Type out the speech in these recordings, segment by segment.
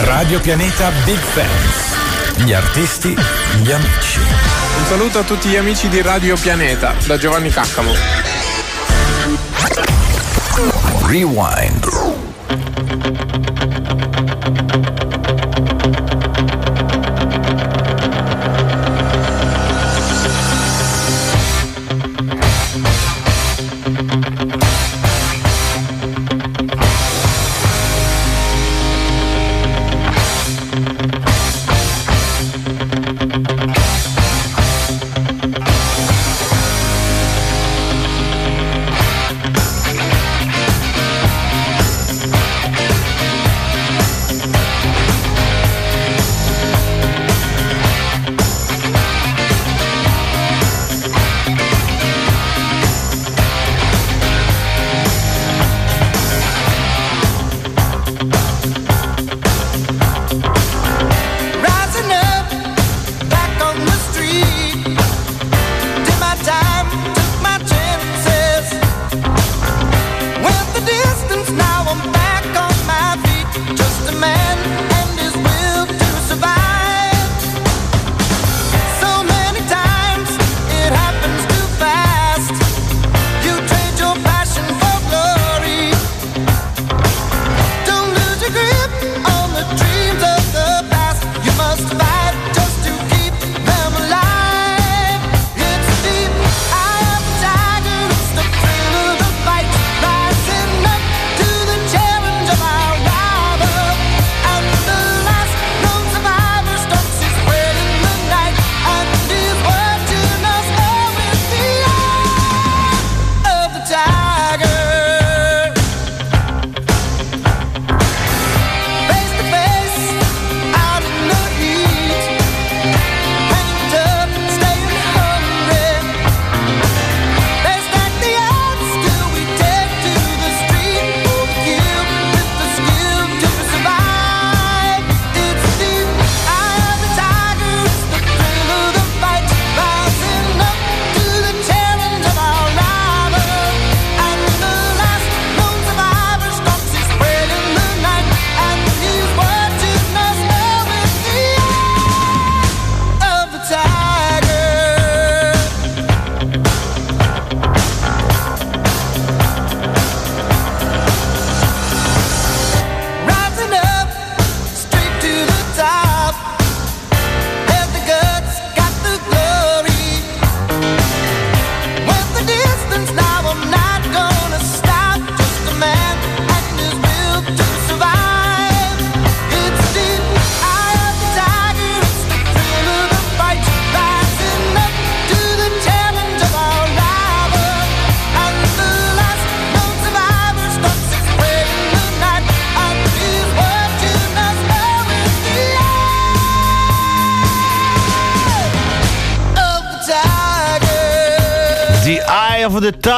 Radio Pianeta Big Fans. Gli artisti, gli amici. Un saluto a tutti gli amici di Radio Pianeta, da Giovanni Caccamo. Rewind.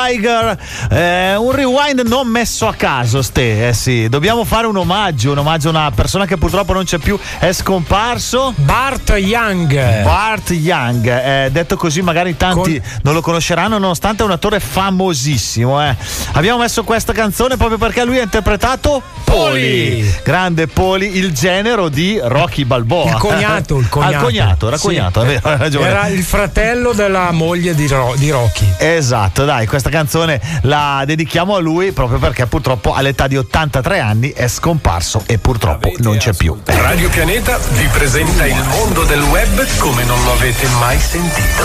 Tiger, é, um rework rewind non messo a caso, Ste. Eh sì, dobbiamo fare un omaggio, un omaggio a una persona che purtroppo non c'è più, è scomparso. Bart Young. Bart Young, eh, detto così magari tanti non lo conosceranno nonostante è un attore famosissimo. eh. Abbiamo messo questa canzone proprio perché lui ha interpretato Poli, grande Poli, il genero di Rocky Balboa. Il cognato, il cognato. Al cognato, era Sì. cognato, vero, hai ragione. Era il fratello della moglie di, Ro- di Rocky. Esatto, dai, questa canzone la dedichiamo a lui proprio perché purtroppo all'età di 83 anni è scomparso e purtroppo non c'è più. Radio Pianeta vi presenta il mondo del web come non lo avete mai sentito.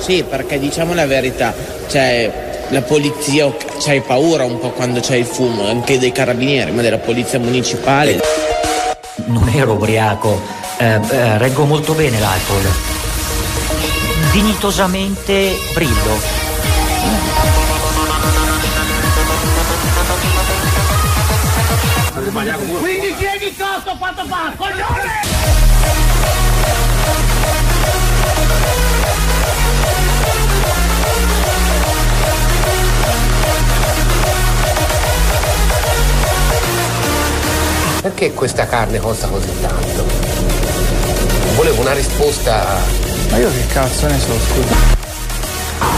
Sì, perché diciamo la verità, cioè la polizia c'hai paura un po' quando c'è il fumo, anche dei carabinieri, ma della polizia municipale. Non ero ubriaco, eh, eh, reggo molto bene l'alcol. Dignitosamente brillo. Quindi chiedi cazzo quanto fa, coglione! Perché questa carne costa così tanto? Volevo una risposta. Ma io che cazzo ne so, scusa.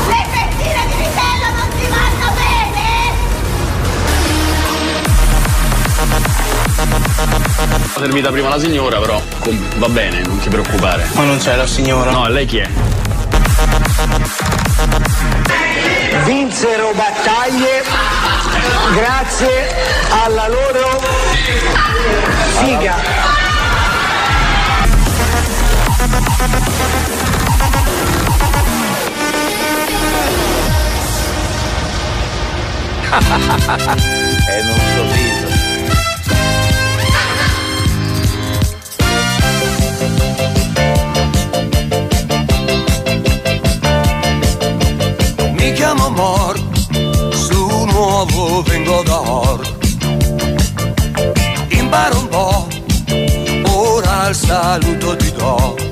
Le fettine di vitello non ti vanno bene? Servita prima la signora, però va bene, non ti preoccupare. Ma non c'è la signora. No, lei chi è? Vinsero battaglie grazie alla loro e non sorriso. Mi chiamo Mor, su nuovo vengo da Or. Imparo un po', ora il saluto ti do.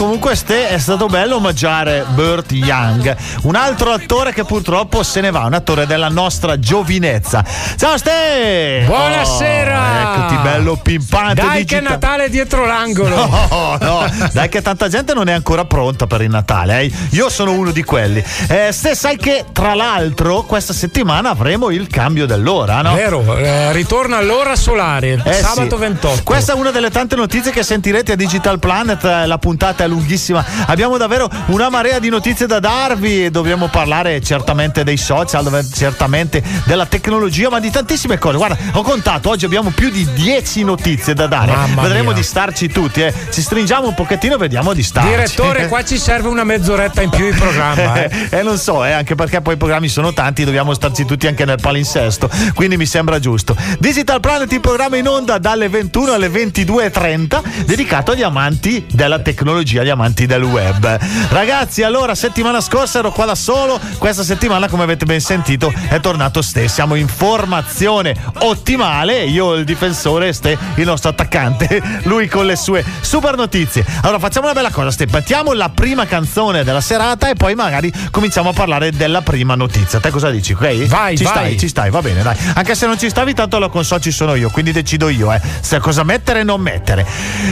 Comunque Ste è stato bello omaggiare Burt Young, un altro attore che purtroppo se ne va, un attore della nostra giovinezza. Ciao Ste! Buonasera! Oh, eccoti bello pimpante Dai che è. Natale dietro l'angolo. No, no, dai che tanta gente non è ancora pronta per il Natale. eh. Io sono uno di quelli. Eh, Ste, sai che tra l'altro questa settimana avremo il cambio dell'ora, no? Vero, eh, ritorna all'ora solare, Eh sabato sì. 28. Questa è una delle tante notizie che sentirete a Digital Planet, eh, la puntata è lunghissima. Abbiamo davvero una marea di notizie da darvi e dobbiamo parlare certamente dei social, certamente della tecnologia, ma di tantissime cose. Guarda, ho contato, oggi abbiamo più di 10 notizie da dare. Mamma Vedremo mia. di starci tutti, eh. Ci stringiamo un pochettino e vediamo di starci. Direttore, qua ci serve una mezz'oretta in più di programma. Eh. Eh, non so, eh, anche perché poi i programmi sono tanti, dobbiamo starci tutti anche nel palinsesto, quindi mi sembra giusto. Digital Planet, il programma in onda dalle 21 alle 22.30, dedicato agli amanti della tecnologia, agli amanti del web. Ragazzi, allora, settimana scorsa ero qua da solo, questa settimana, come avete ben sentito, è tornato Ste. Siamo in formazione ottimale, io il difensore, Ste, il nostro attaccante, lui con le sue super notizie. Allora, facciamo una bella cosa, Ste, battiamo la prima canzone della serata e poi magari cominciamo a parlare della prima notizia. Te cosa dici? Ok? Vai, ci vai. stai, ci stai, va bene, dai. Anche se non ci stavi, tanto alla console ci sono io, quindi decido io, eh, se cosa mettere e non mettere.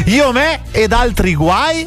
Io, me ed altri guai,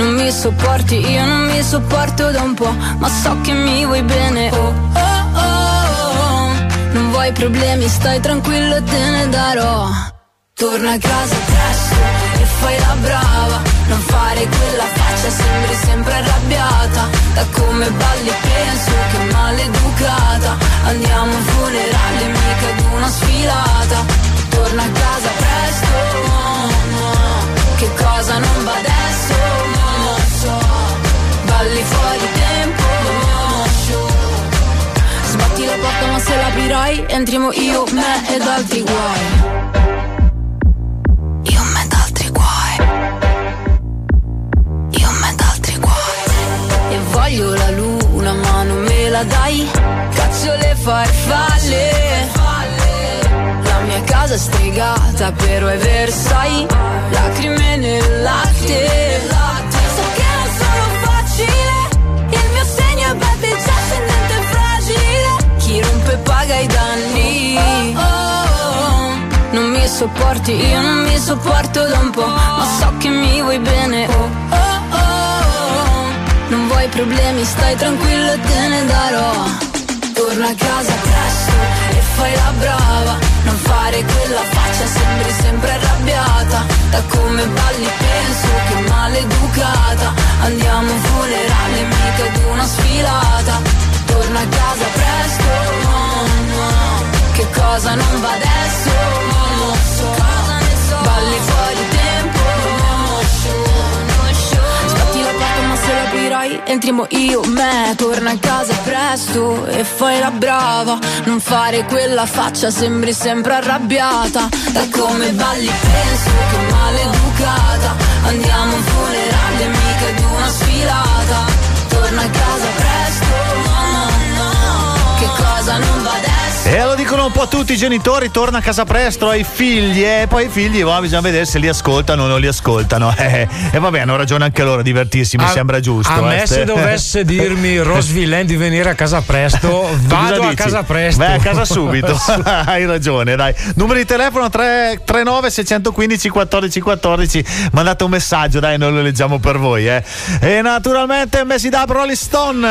non mi sopporti, io non mi sopporto da un po', ma so che mi vuoi bene. Oh, oh, oh, non vuoi problemi, stai tranquillo, te ne darò. Torna a casa presto e fai la brava, non fare quella faccia, sembri sempre arrabbiata. Da come balli penso che maleducata. Andiamo a funerale, mica ad una sfilata. Torna a casa presto, che cosa non va adesso, so. Balli fuori tempo, Sbatti la porta ma se l'aprirai Entriamo io, me ed altri guai. Voglio la luna ma non me la dai. Cazzo le farfalle. La mia casa è stregata però è Versailles. Lacrime nel latte batteggiato ascendente fragile. Chi rompe paga i danni. Oh, Non mi sopporti, io non mi sopporto da un po' Ma so che mi vuoi bene. Oh, oh, oh. Non vuoi problemi, stai tranquillo te ne darò. Torna a casa presto e fai la brava Non fare quella faccia, sembri sempre arrabbiata Da come balli penso che maleducata Andiamo un funerale, mica ad una sfilata Torna a casa presto no. Che cosa non va adesso lo so. Balli fuori tempo L'aprirai entriamo io, me, torna a casa presto e fai la brava, non fare quella faccia, sembri sempre arrabbiata, da come balli penso che maleducata, andiamo a un funerale, mica di una sfilata, torna a casa presto, E lo dicono un po' tutti i genitori, torna a casa presto ai figli e poi i figli oh, bisogna vedere se li ascoltano o non li ascoltano. Eh, e vabbè, hanno ragione anche loro a divertirsi, mi A- sembra giusto. A me eh. se dovesse dirmi Rose Villain di venire a casa presto, vado a casa presto. Vai a casa subito. Hai ragione, dai. Numero di telefono 339 615 14 14. Mandate un messaggio, dai, noi lo leggiamo per voi, eh. E naturalmente Messi da Rolling Stone.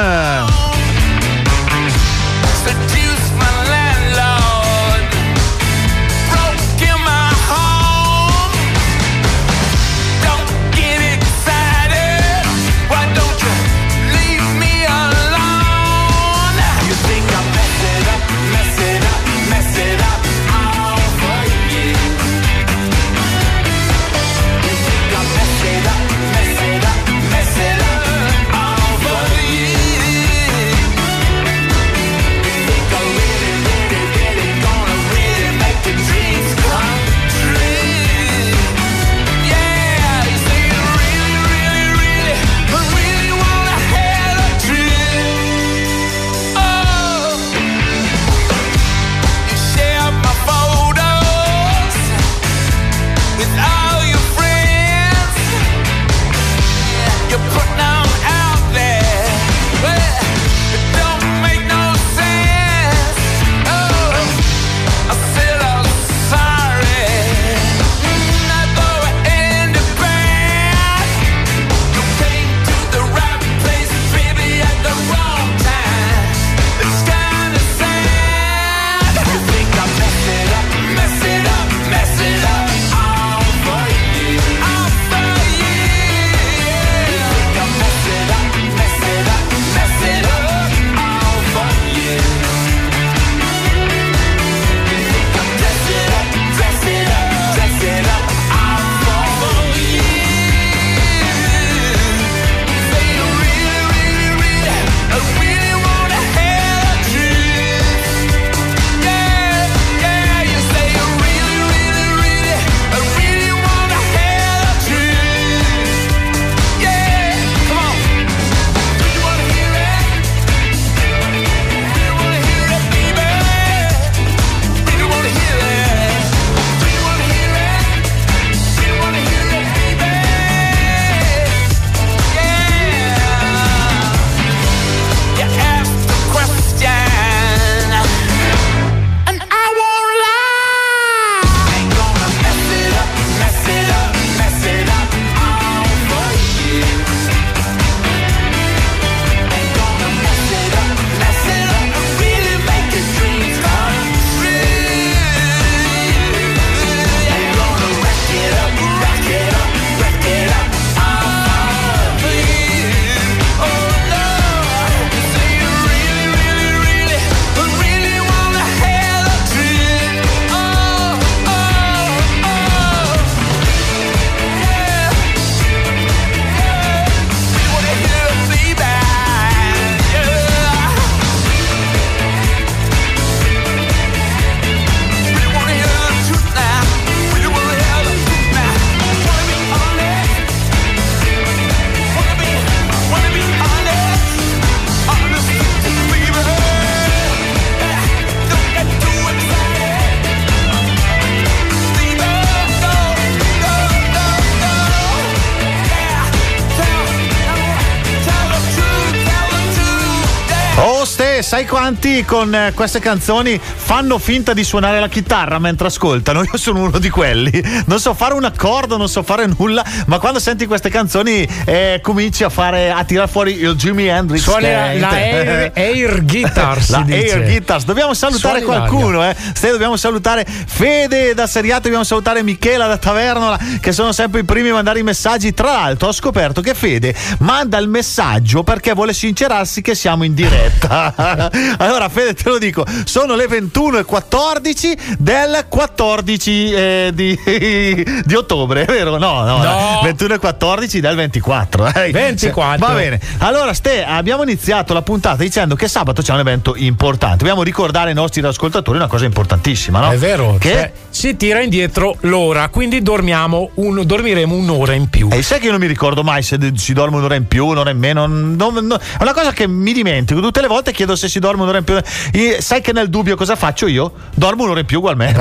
Ste, sai quanti con eh, queste canzoni fanno finta di suonare la chitarra mentre ascoltano? Io sono uno di quelli. Non so fare un accordo, non so fare nulla, ma quando senti queste canzoni eh, cominci a fare a tirare fuori il Jimi Hendrix. Suoni la- air- air guitar, si la dice. air guitars. Dobbiamo salutare Suoni qualcuno, eh. Ste, dobbiamo salutare Fede da Seriato, dobbiamo salutare Michela da Tavernola, che sono sempre i primi a mandare i messaggi. Tra l'altro, ho scoperto che Fede manda il messaggio perché vuole sincerarsi che siamo in diretta. allora, Fede, te lo dico, sono le 21.14 del 14 eh, di, di ottobre, è vero? No, no, No. 21.14 del 24. eh. 24. Va bene. Allora, Ste, abbiamo iniziato la puntata dicendo che sabato c'è un evento importante. Dobbiamo ricordare ai nostri ascoltatori una cosa importantissima, no? È vero, Che cioè, si tira indietro l'ora, quindi dormiamo un- dormiremo un'ora in più. E sai che io non mi ricordo mai se si dorme un'ora in più, un'ora in meno. non- non- è una cosa che mi dimentico. Tutte le volte chiedo se si dorme un'ora in più. E sai che nel dubbio cosa faccio io? Dormo un'ora in più ugualmente.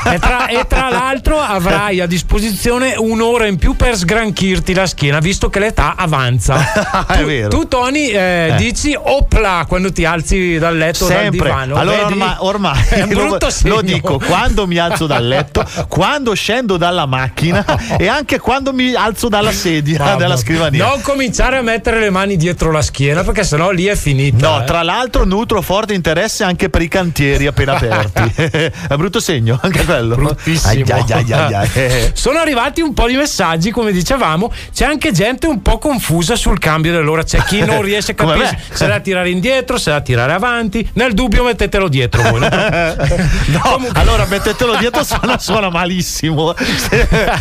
E, tra, e tra l'altro avrai a disposizione un'ora in più per sgranchirti la schiena, visto che l'età avanza. È tu, vero. tu, Tony, eh, Eh. dici opla quando ti alzi dal letto o dal Sempre. divano. Allora vedi? ormai, ormai lo, lo dico quando mi alzo dal letto, quando scendo dalla macchina e anche quando mi alzo dalla sedia, Mamma, dalla scrivania. Non cominciare a mettere le mani dietro la schiena perché sennò lì è finita. No, eh. tra l'altro nutro forte interesse anche per i cantieri appena aperti. è brutto segno, anche quello. Bruttissimo. Ai, ai, ai. Sono arrivati un po' di messaggi, come dicevamo. C'è anche gente un po' confusa sul cambio dell'ora. C'è chi non riesce a capire se da tirare indietro, se da tirare avanti. Nel dubbio, mettetelo dietro voi. no? No, allora mettetelo dietro suona, suona malissimo.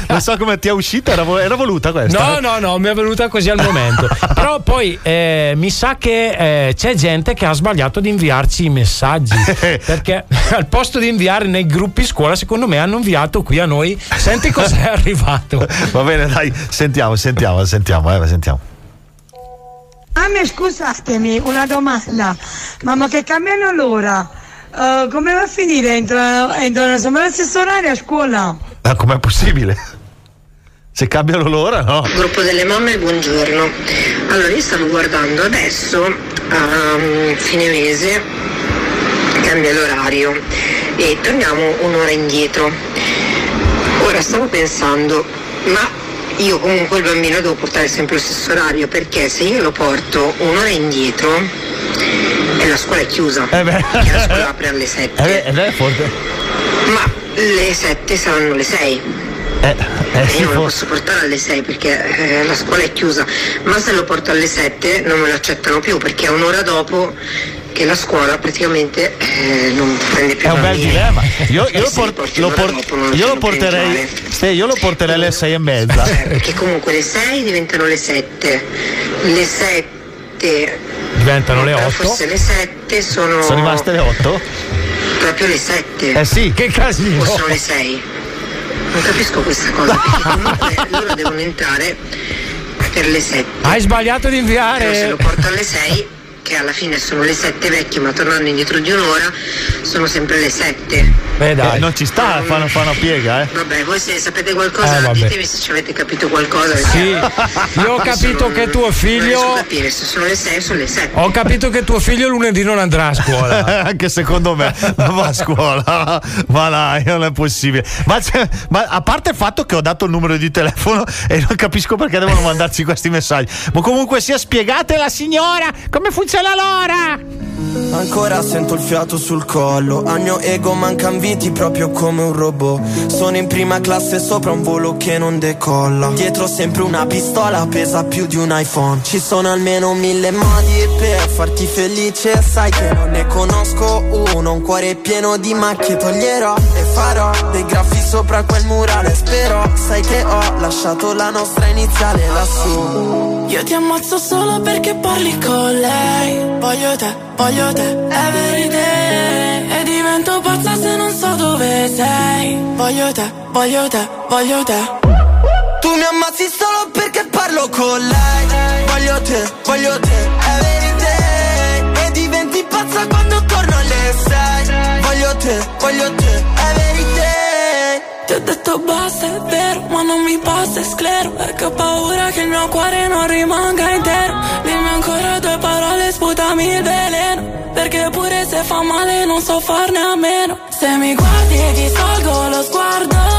Non so come ti è uscita, era, era voluta questa. No, no, no, mi è venuta così al momento. Però poi eh, mi sa che eh, c'è gente che ha sbagliato di inviarci i messaggi. perché al posto di inviare nei gruppi scuola, secondo me hanno inviato qui a noi. Senti cos'è arrivato. Va bene, dai, sentiamo, sentiamo, sentiamo, eh, sentiamo. Ah, mi scusatemi, una domanda. Mamma che cambiano l'ora? Eh, come va a finire? Entrano, entrano sempre allo stesso orario a scuola? Ma com'è possibile? Se cambiano l'ora, no? Gruppo delle mamme, buongiorno. Allora, io stavo guardando adesso, a mm, fine mese, cambia l'orario e torniamo un'ora indietro. Ora stavo pensando, ma io comunque il bambino devo portare sempre lo stesso orario perché se io lo porto un'ora indietro e la scuola è chiusa, Eh beh. perché la scuola apre alle 7, Eh, beh, eh, beh, ma le 7 saranno le 6. Eh, eh, sì, io lo posso portare alle 6 perché eh, la scuola è chiusa, ma se lo porto alle 7 non me lo accettano più perché è un'ora dopo che la scuola praticamente eh, non prende più È un bel dilemma. Io, io Eh lo, sì, por- porti lo por- io lo porterei. Ste, io lo porterei alle sei e mezza. Eh, perché comunque le 6 diventano le 7, le 7 Diventano le però 8. forse le 7 sono, Sono rimaste le otto? proprio le 7 Eh sì. Che casino. o sono le 6 non capisco questa cosa perché comunque loro devono entrare per le 7 Hai sbagliato di però se inviare. lo porto alle 6 che alla fine sono le 7 vecchie ma tornando indietro di un'ora sono sempre le 7 Beh, dai. Eh, non ci sta, fanno, fanno piega, eh. vabbè voi se sapete qualcosa Eh, ditemi se ci avete capito qualcosa Sì, io ho capito sono- che tuo non figlio. a capire se sono le 6 o sono le 7 Ho capito che tuo figlio lunedì non andrà a scuola. Anche secondo me non va a scuola, ma dai, non è possibile. Ma, ma a parte il fatto che ho dato il numero di telefono e non capisco perché devono mandarci questi messaggi. Ma comunque sia, spiegate alla signora come funziona l'ora. Ancora sento il fiato sul collo. Al mio ego mancan viti proprio come un robot. Sono in prima classe sopra un volo che non decolla. Dietro sempre una pistola pesa più di un iPhone. Ci sono almeno mille modi per farti felice. Sai che non ne conosco uno Un cuore pieno di macchie. Toglierò E farò dei graffi sopra quel murale. Spero, sai che ho lasciato la nostra iniziale lassù Io ti ammazzo solo perché parli con lei. Voglio te, voglio te, everyday E divento pazza se non so dove sei. Voglio te, voglio te, voglio te. Tu mi ammazzi solo perché parlo con lei. Voglio te, voglio te, everyday E diventi pazza quando torno alle sei. Voglio te, voglio te, Ti ho detto basta, è vero, ma non mi passa, è sclero. Perché ho paura che il mio cuore non rimanga intero. Dimmi ancora due parole, sputami il veleno. Perché pure se fa male non so farne a meno. Se mi guardi ti tolgo lo sguardo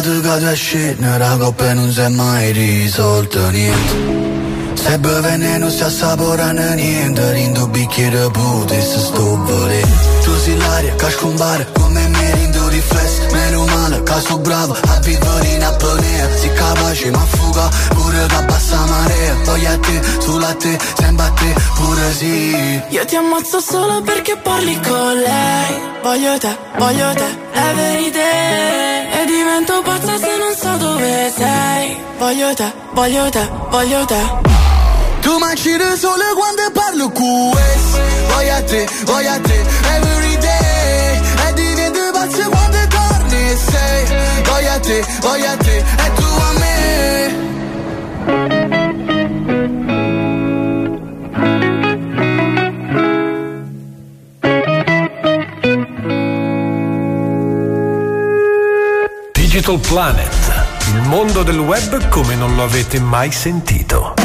Potucat a scena, la coppa non si è mai risolta niente. Se beve non si assaporano niente Rindo bicchiere pute se Tu sei l'aria casco un bar, come me rindo riflesso Meno male che bravo a vivere in apnea Si capace ma fuga pure da bassa marea. Poi a te, sulla te, sembra a te pure sì. Io ti ammazzo solo perché parli con lei. Voglio te, voglio te, every day divento pazza se non so dove sei. Voglio te, voglio te, voglio te Tu mangi il sole quando parlo QS Voglio a te, voglio a te, every day. E divento pazza quando torni sei. Voglio a te, voglio a te, è tu Digital Planet, il mondo del web come non lo avete mai sentito.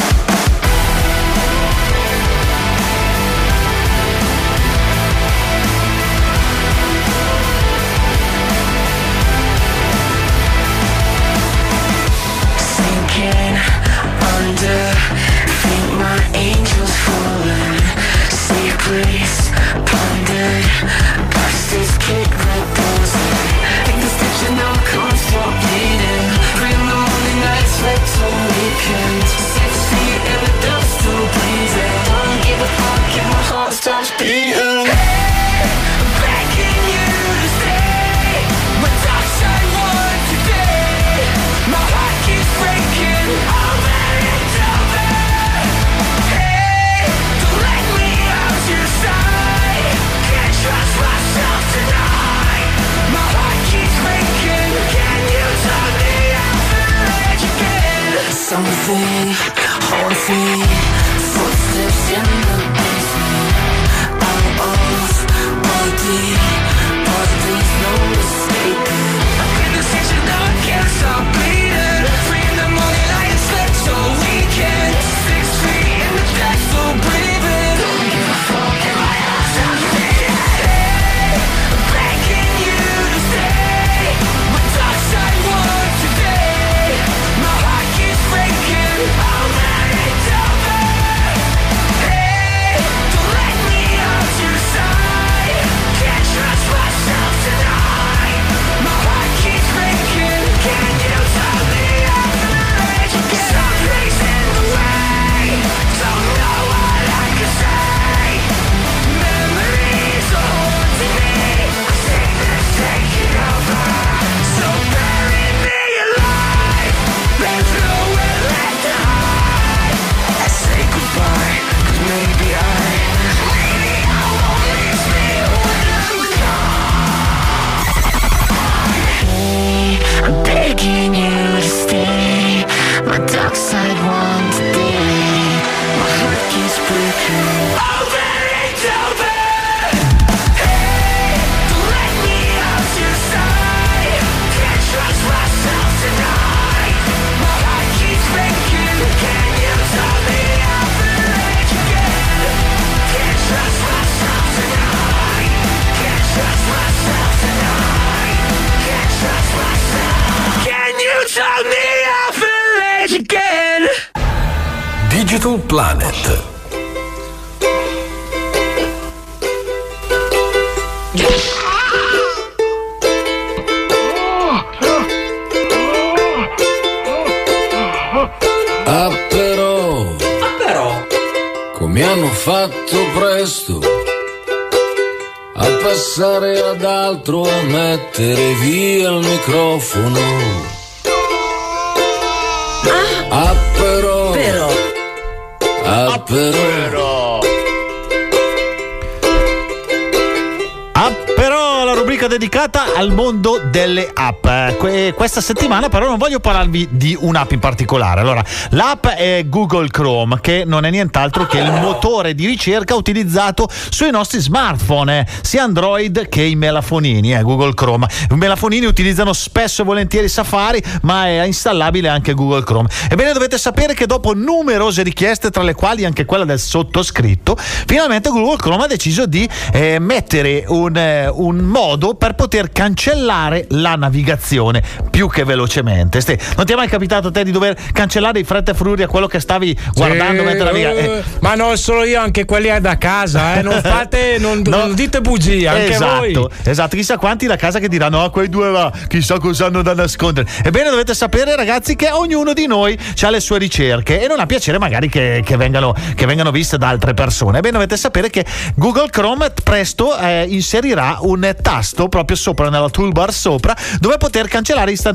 Questa settimana però non voglio parlarvi di un'app in particolare. Allora, l'app è Google Chrome, che non è nient'altro che il motore di ricerca utilizzato sui nostri smartphone, eh, sia Android che i melafonini, eh, Google Chrome. I melafonini utilizzano spesso e volentieri Safari, ma è installabile anche Google Chrome. Ebbene, dovete sapere che dopo numerose richieste, tra le quali anche quella del sottoscritto, finalmente Google Chrome ha deciso di eh, mettere un, eh, un modo per poter cancellare la navigazione più che velocemente. Ste, non ti è mai capitato a te di dover cancellare in fretta e furia quello che stavi guardando mentre navigavi? eh, ma non solo io, anche quelli da casa, eh. non fate, non, non dite bugie, anche esatto, voi. esatto, chissà quanti da casa che diranno ah quei due là, chissà cosa hanno da nascondere. Ebbene dovete sapere ragazzi che ognuno di noi ha le sue ricerche e non ha piacere magari che, che vengano, che vengano viste da altre persone. Ebbene dovete sapere che Google Chrome presto eh, inserirà un tasto proprio sopra nella toolbar sopra dove poter cancellare istantaneamente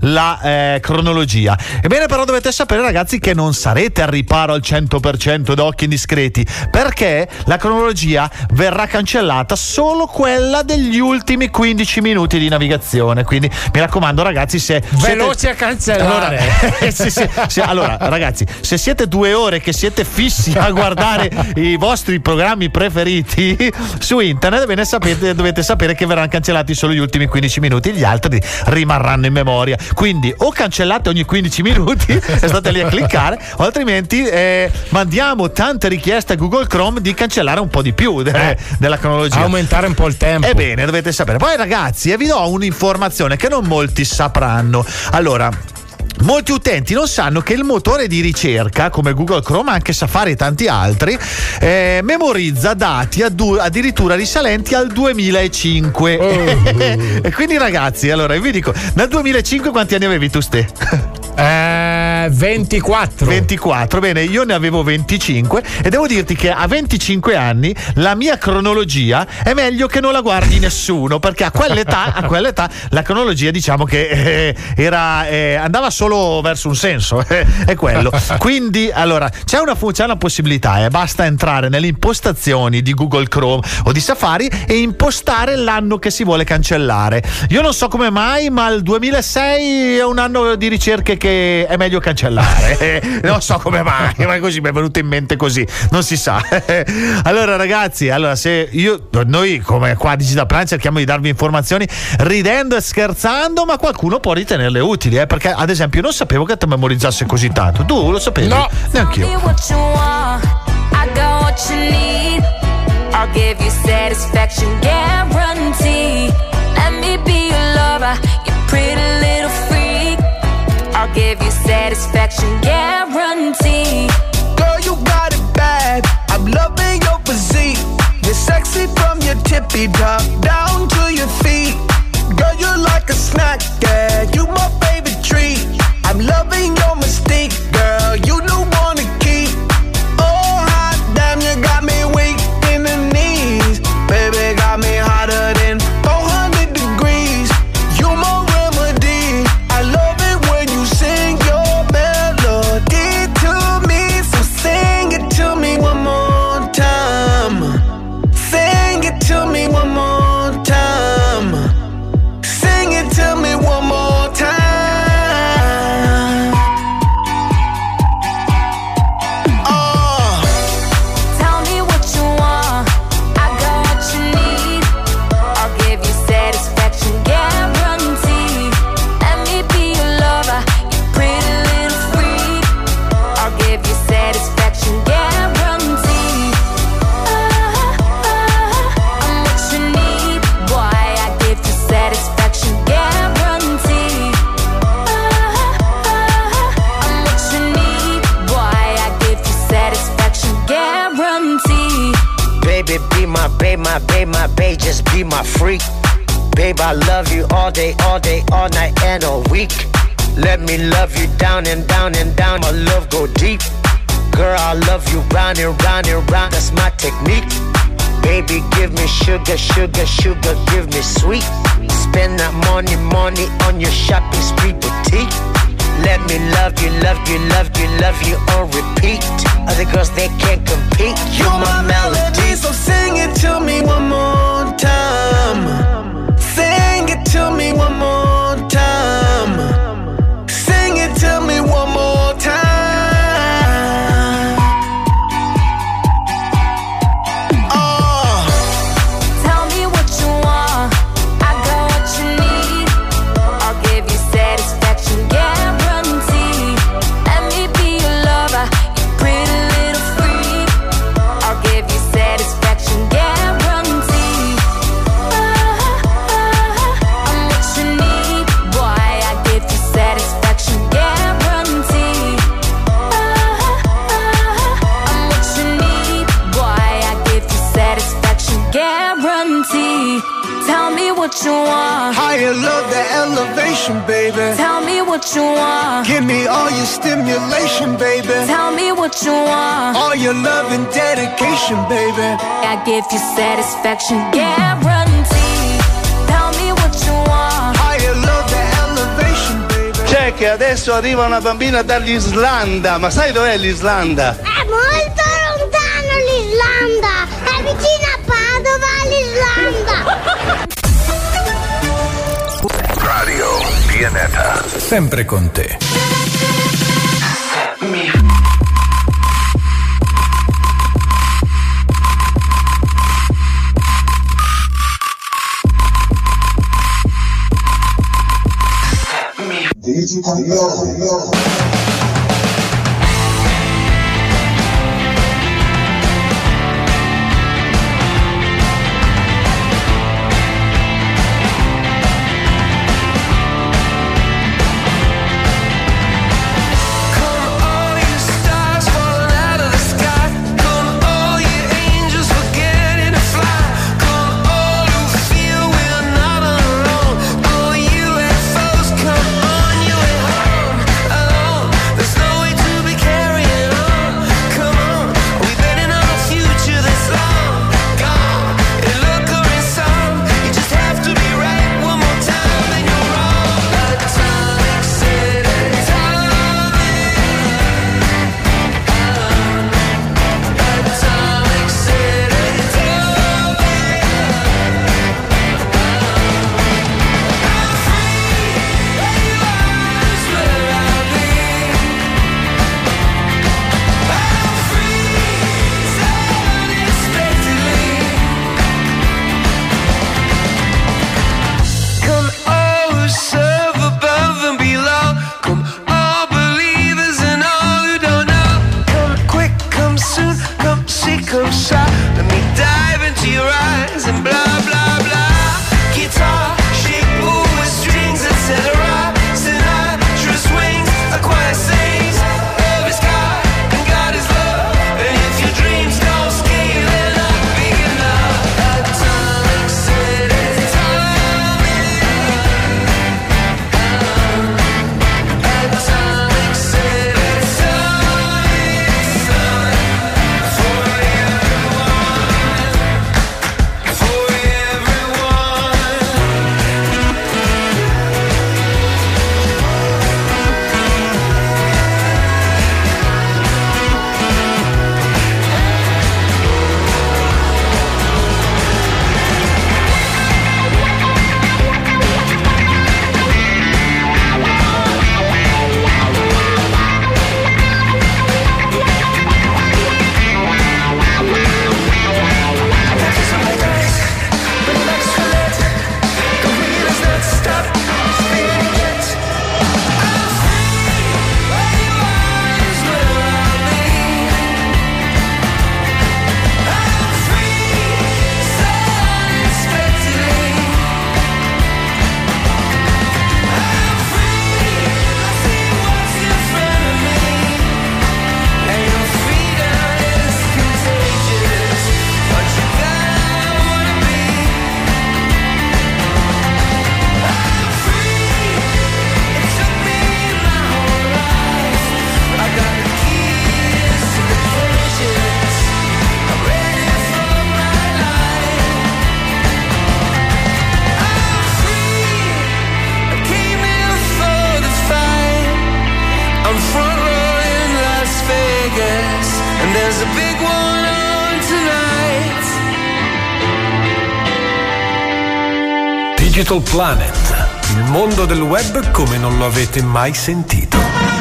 la eh, cronologia. Ebbene però dovete sapere ragazzi che non sarete al riparo al 100% da occhi indiscreti perché la cronologia verrà cancellata solo quella degli ultimi 15 minuti di navigazione. Quindi mi raccomando ragazzi se Veloci siete... a cancellare. Allora, se- se- se- allora, ragazzi, se siete due ore che siete fissi a guardare i vostri programmi preferiti su internet, bene, sapete, dovete sapere che verranno cancellati solo gli ultimi 15 minuti, gli altri rimarranno in memoria. Quindi o cancellate ogni 15 minuti e state lì a cliccare, o altrimenti eh, mandiamo tante richieste a Google Chrome di cancellare un po' di più de- della cronologia. Aumentare un po' il tempo. Ebbene, dovete sapere. Poi, ragazzi, eh, vi do un'informazione che non molti sapranno. Allora. Molti utenti non sanno che il motore di ricerca, come Google Chrome, anche Safari e tanti altri, eh, memorizza dati addu- addirittura risalenti al 2005. e quindi, ragazzi, allora io vi dico: nel 2005 quanti anni avevi tu, Ste? Eh, 24. 24, bene, io ne avevo 25 e devo dirti che a 25 anni la mia cronologia è meglio che non la guardi nessuno, perché a quell'età, a quell'età la cronologia diciamo che eh, era, eh, andava solo verso un senso, eh, è quello. Quindi, allora, c'è una, c'è una possibilità, eh, basta entrare nelle impostazioni di Google Chrome o di Safari e impostare l'anno che si vuole cancellare. Io non so come mai, ma il 2006 è un anno di ricerche che è meglio cancellare. Eh, non so come mai, ma così mi è venuto in mente così, non si sa. allora, ragazzi, allora se io noi come qua a Digital Plan cerchiamo di darvi informazioni ridendo e scherzando, ma qualcuno può ritenerle utili, eh, perché ad esempio io non sapevo che te memorizzasse così tanto. Tu lo sapevi? No. Neanch'io. Tell me what you want, I got what you need. I'll give you satisfaction guarantee. Let me be your lover, you pretty little freak. I'll give you satisfaction guarantee. Girl, you got it bad. I'm loving your physique. You're sexy from your tippy top down to your feet. Girl, you're like a snack, yeah. You my loving your mystique, just be my freak. Babe, I love you all day, all day, all night, and all week. Let me love you down and down and down. My love go deep. Girl, I love you round and round and round. That's my technique. Baby, give me sugar, sugar, sugar, give me sweet. Spend that money, money on your shopping spree boutique. Let me love you, love you, love you, love you on repeat. Other girls, they can't compete. You You're my melody. so sing it to me one more time. What you want. Higher love, the elevation, baby. Tell me what you want. Give me all your stimulation, baby. Tell me what you want. All your love and dedication, baby. I give you satisfaction, guarantee. Tell me what you want. Higher love, the elevation, baby. C'è che adesso arriva una bambina dall'Islanda, ma sai dov'è l'Islanda? Radio Pianeta. Sempre con te. Come Digital Planet. Il mondo del web come non lo avete mai sentito.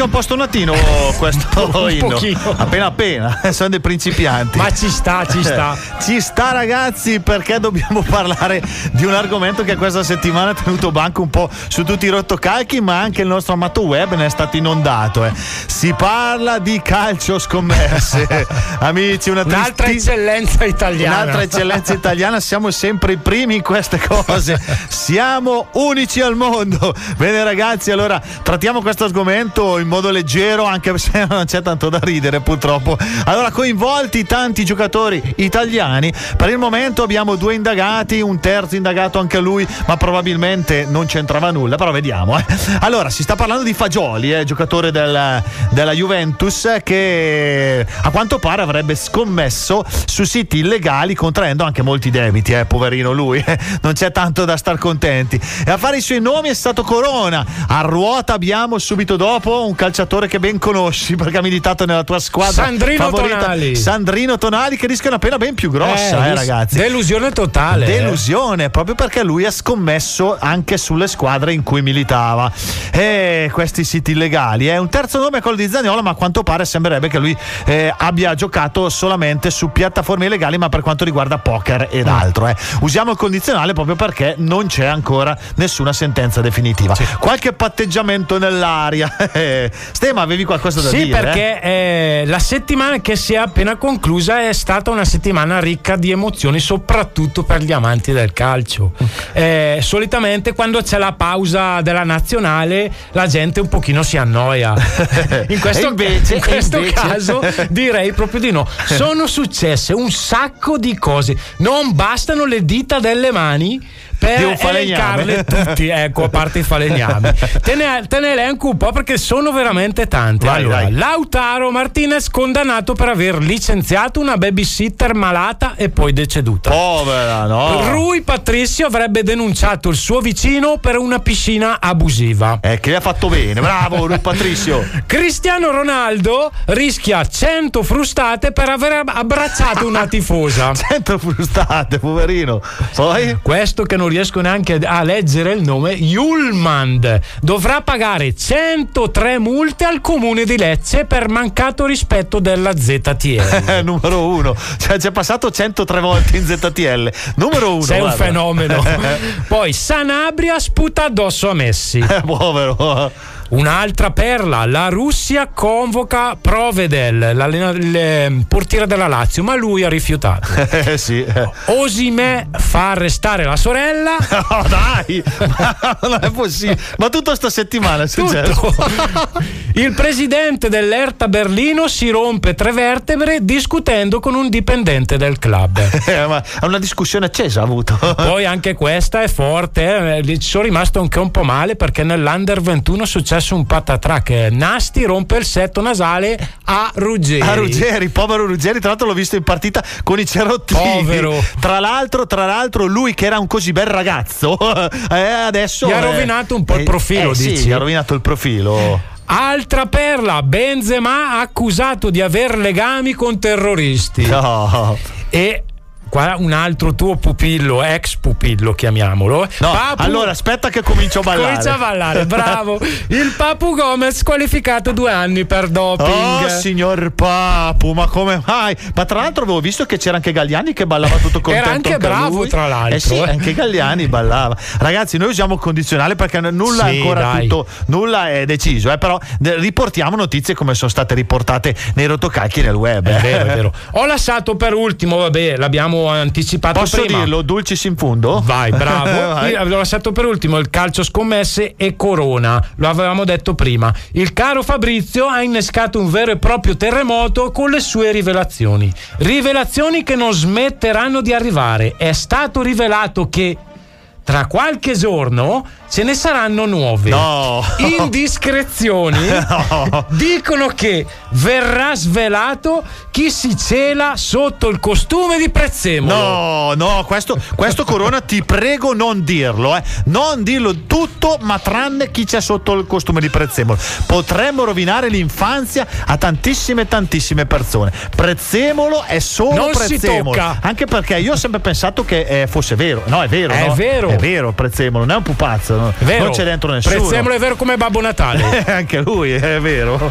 Ma mica mica un po' stonatino questo Un inno. pochino. Appena appena, sono dei principianti. Ma ci sta, ci sta. ci sta ragazzi perché dobbiamo parlare di un argomento che questa settimana ha tenuto banco un po' su tutti i rottocalchi, ma anche il nostro amato web ne è stato inondato. eh. Si parla di calcio scommesse. Amici, una Un'altra tristi- eccellenza italiana. Un'altra eccellenza italiana, siamo sempre i primi in queste cose. Siamo unici al mondo. Bene ragazzi, allora trattiamo questo argomento in modo leggero, anche se non c'è tanto da ridere purtroppo. Allora, coinvolti tanti giocatori italiani. Per il momento abbiamo due indagati, un terzo indagato anche lui, ma probabilmente non c'entrava nulla, però vediamo. eh. Allora, si sta parlando di Fagioli, eh, giocatore del- della Juventus, che a quanto pare avrebbe scommesso su siti illegali contraendo anche molti debiti, eh, poverino lui, eh. non c'è tanto da star contenti. E a fare i suoi nomi è stato Corona. A ruota abbiamo subito dopo un calciatore che ben conosci perché ha militato nella tua squadra. Sandrino favorita, Tonali. Sandrino Tonali che rischia una pena ben più grossa, eh, Eh, ragazzi. Delusione totale. eh. Delusione, proprio perché lui ha scommesso anche sulle squadre in cui militava. E questi siti illegali. È un terzo nome è quello di Zaniolo, ma a quanto pare sembrerebbe che lui eh, abbia giocato solamente su piattaforme illegali, ma per quanto riguarda poker ed altro. eh. Usiamo il condizionale proprio perché non c'è ancora nessuna sentenza definitiva. Qualche patteggiamento nell'aria. Stema, avevi qualcosa da Sì, dire? eh? perché eh, la settimana che si è appena conclusa è stata una settimana ricca di emozioni, soprattutto per gli amanti del calcio. Eh, solitamente quando c'è la pausa della nazionale la gente un pochino si annoia. In questo, invece- in questo invece- caso direi proprio di no. Sono successe un sacco di cose. Non bastano le dita delle mani per elencarle tutti, ecco, a parte i falegnami. Te ne, te ne elenco un po' perché sono veramente tante. Vai, allora, vai. Lautaro Martinez condannato per aver licenziato una babysitter malata e poi deceduta. Povera, no? Rui Patrizio avrebbe denunciato il suo vicino per una piscina abusiva. Eh, che ha fatto bene, bravo Rui Patrizio. Cristiano Ronaldo rischia 100 frustate per aver ab- abbracciato una tifosa. 100 frustate, poverino. Poi? Questo che non riesco neanche a leggere il nome, Yulmand, dovrà pagare 103 multe al comune di Lecce per mancato rispetto della ZTL. Numero uno, cioè ci è passato 103 volte in ZTL. Numero uno. Sei un guarda. fenomeno. Poi Sanabria sputa addosso a Messi. Eh, povero. Un'altra perla, la Russia convoca Provedel, il eh, portiere della Lazio, ma lui ha rifiutato. Eh sì. Osimè fa arrestare la sorella. Oh, dai, ma non è possibile. Ma tutta sta settimana è successo. Il presidente dell'Erta Berlino si rompe tre vertebre discutendo con un dipendente del club. Eh, ma è una discussione accesa ha avuto. Poi anche questa è forte, eh, ci sono rimasto anche un po' male perché nell'Under 21 è successo un patatrack. Nasti rompe il setto nasale a Ruggeri. A Ruggeri, povero Ruggeri, tra l'altro l'ho visto in partita con i cerottini. Povero. Tra l'altro, tra l'altro, lui che era un così bel ragazzo, eh, adesso. Gli ha rovinato un po' il eh, profilo, eh, sì, dici? gli ha rovinato il profilo. Altra perla, Benzema accusato di aver legami con terroristi. No. E qua un altro tuo pupillo, ex pupillo chiamiamolo. No, Papu- allora aspetta che comincio a ballare. Comincia a ballare, bravo. Il Papu Gomez qualificato due anni per doping. Oh signor Papu, ma come mai? Ma tra l'altro avevo visto che c'era anche Galliani che ballava tutto contento. Era anche bravo, lui. tra l'altro, Eh sì, eh. anche Galliani ballava. Ragazzi, noi usiamo il condizionale perché nulla è Sì, ancora dai. tutto, nulla è deciso, eh, però riportiamo notizie come sono state riportate nei rotocalchi nel web. È eh. vero, è vero. Ho lasciato per ultimo, vabbè, l'abbiamo anticipato Posso prima. dirlo, dulcis in fundo? Vai, bravo. Vai. Io L'ho lasciato per ultimo il calcio scommesse e Corona. Lo avevamo detto prima. Il caro Fabrizio ha innescato un vero e proprio terremoto con le sue rivelazioni. Rivelazioni che non smetteranno di arrivare. È stato rivelato che tra qualche giorno ce ne saranno nuove. No. Indiscrezioni No. dicono che verrà svelato chi si cela sotto il costume di Prezzemolo. No, no, questo, questo Corona ti prego non dirlo, eh. Non dirlo tutto, ma tranne chi c'è sotto il costume di Prezzemolo. Potremmo rovinare l'infanzia a tantissime, tantissime persone. Prezzemolo è solo Non si Prezzemolo. tocca. Anche perché io ho sempre pensato che eh, fosse vero. No, è vero. È no? vero. È vero, Prezzemolo, non è un pupazzo, no? È non c'è dentro nessuno. Prezzemolo è vero come Babbo Natale. Anche lui, è vero.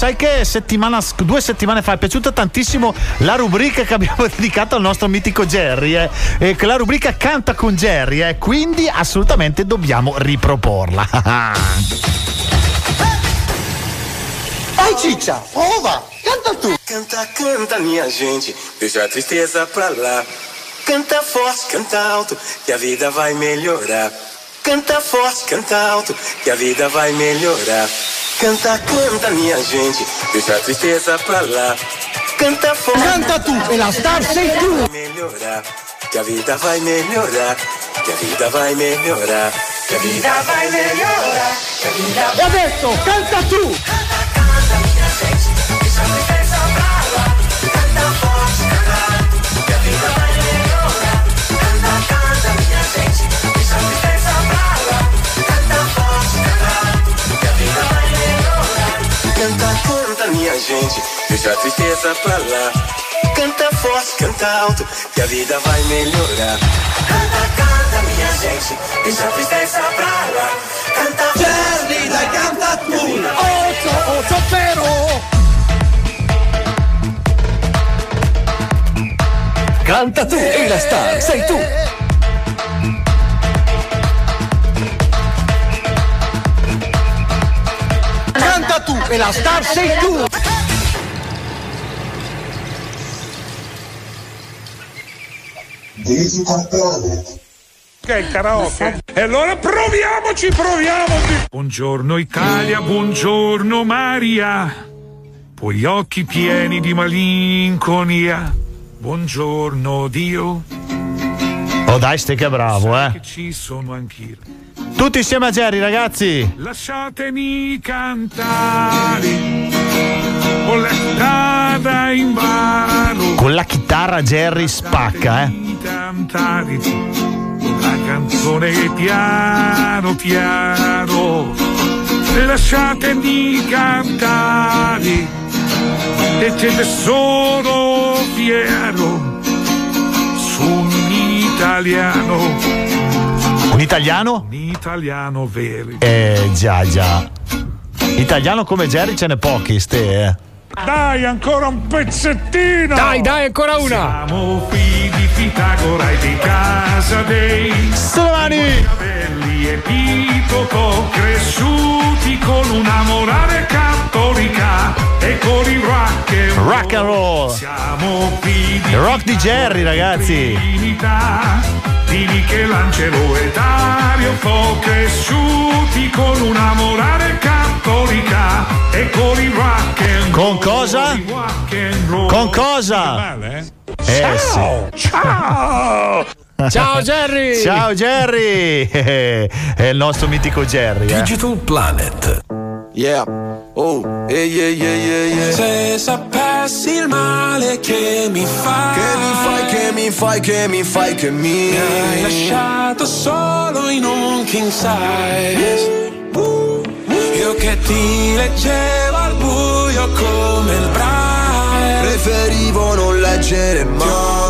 Sai che settimana, due settimane fa è piaciuta tantissimo la rubrica che abbiamo dedicato al nostro mitico Jerry, eh? E che la rubrica canta con Jerry, eh? quindi assolutamente dobbiamo riproporla. Vai Ciccia, ova, canta tu. Canta, canta minha gente, deixa a tristeza pra lá. Canta forte, canta alto, que a vida vai melhorar. Canta forte, canta alto, que a vida vai melhorar. Canta, canta minha gente, deixa a tristeza pra lá. Canta forte. Canta tu, e la star sei tu. Vai melhorar, que a vida vai melhorar. Que a vida vai melhorar. Que a vida vai melhorar. Que a vida E adesso canta tu. Canta, minha gente, deixa a tristeza pra lá. Canta forte, canta alto, que a vida vai melhorar. Canta, canta minha gente, deixa a tristeza pra lá. Canta Jerry, dai, canta tu. Otto, otto, però. Canta tu e la star sei tu. Canta tu, e la star sei tu. Digital Planet. Che è il karaoke? E allora proviamoci, proviamoci! Buongiorno Italia, buongiorno Maria. Poi gli occhi pieni di malinconia. Buongiorno Dio. Oh dai, ste che bravo, eh. ci sono anch'io. Tutti insieme a Jerry, ragazzi. Lasciatemi cantare con la strada in mano. Con la chitarra Jerry spacca, eh. Cantare la canzone piano piano lasciatemi cantare e te ne sono fiero su un italiano, Un italiano? un italiano vero. Eh già già. Italiano come Jerry ce n'è pochi, ste, eh. Dai, ancora un pezzettino! Dai, dai, ancora una! Siamo figli di Pitagora e di casa dei Solani! E Pitoco cresciuti con una morale cattolica e con il rock and roll. Rock and roll. Siamo Il rock di Jerry, ragazzi. Trinità di Michelangelo e Dario Fo cresciuti con una morale cattolica e con il rock and Con cosa? roll. Con cosa? Male, eh? Eh Ciao! Ciao! Ciao Jerry! Ciao Jerry! È il nostro mitico Jerry. eh. Digital Planet. Yeah. Oh, yeah, yeah, yeah, yeah, yeah. Se sapessi il male che mi fai Che mi fai, che mi fai, che mi fai, che mi Mi hai lasciato solo in un king size Io che ti leggevo al buio come il braille Preferivo non leggere mai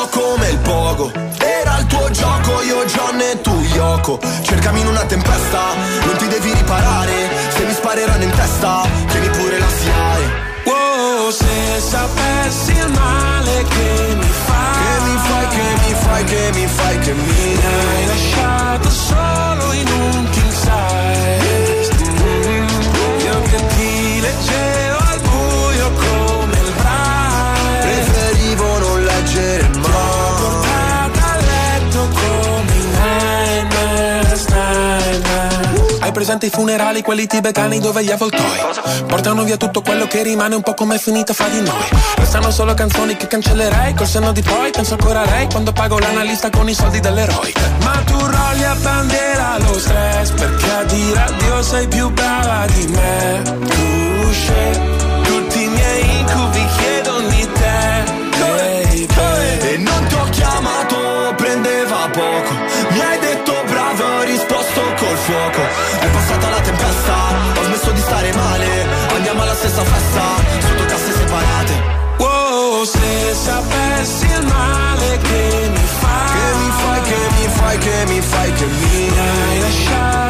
po' come il pogo. Era il tuo gioco, io John e tu Yoko. Cercami in una tempesta, non ti devi riparare. Se mi spareranno in testa, tieni pure la SIAE Wow, se sapessi il male che mi fai. Che mi fai, che mi fai, che mi fai, che mi presente i funerali, quelli tibetani dove gli avvoltoi Portano via tutto quello che rimane un po' come è finita fra di noi. Restano solo canzoni che cancellerei Col senno di poi penso ancora a lei Quando pago l'analista con i soldi dell'eroe. Ma tu rolli a bandiera lo stress Perché a dire addio sei più brava di me. Tu scegli tutti i miei incubi chiedono di te. E non ti ho chiamato, prendeva poco. Mi hai detto bravo, ho risposto col fuoco Stessa festa, sotto casse separate Wow, se sapessi il male che mi fai Che mi fai, che mi fai, che mi fai, che Mi hai lasciato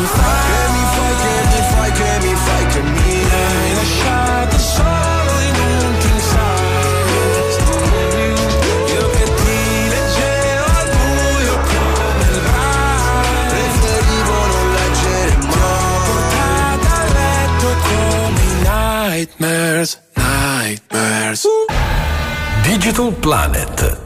nightmares Digital Planet.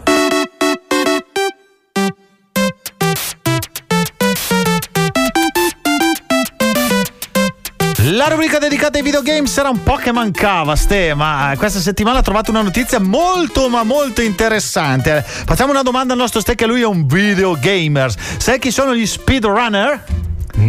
La rubrica dedicata ai videogames era un po' che mancava, Ste, ma questa settimana ho trovato una notizia molto ma molto interessante. Facciamo una domanda al nostro Ste che lui è un videogamer. Sai chi sono gli speedrunner?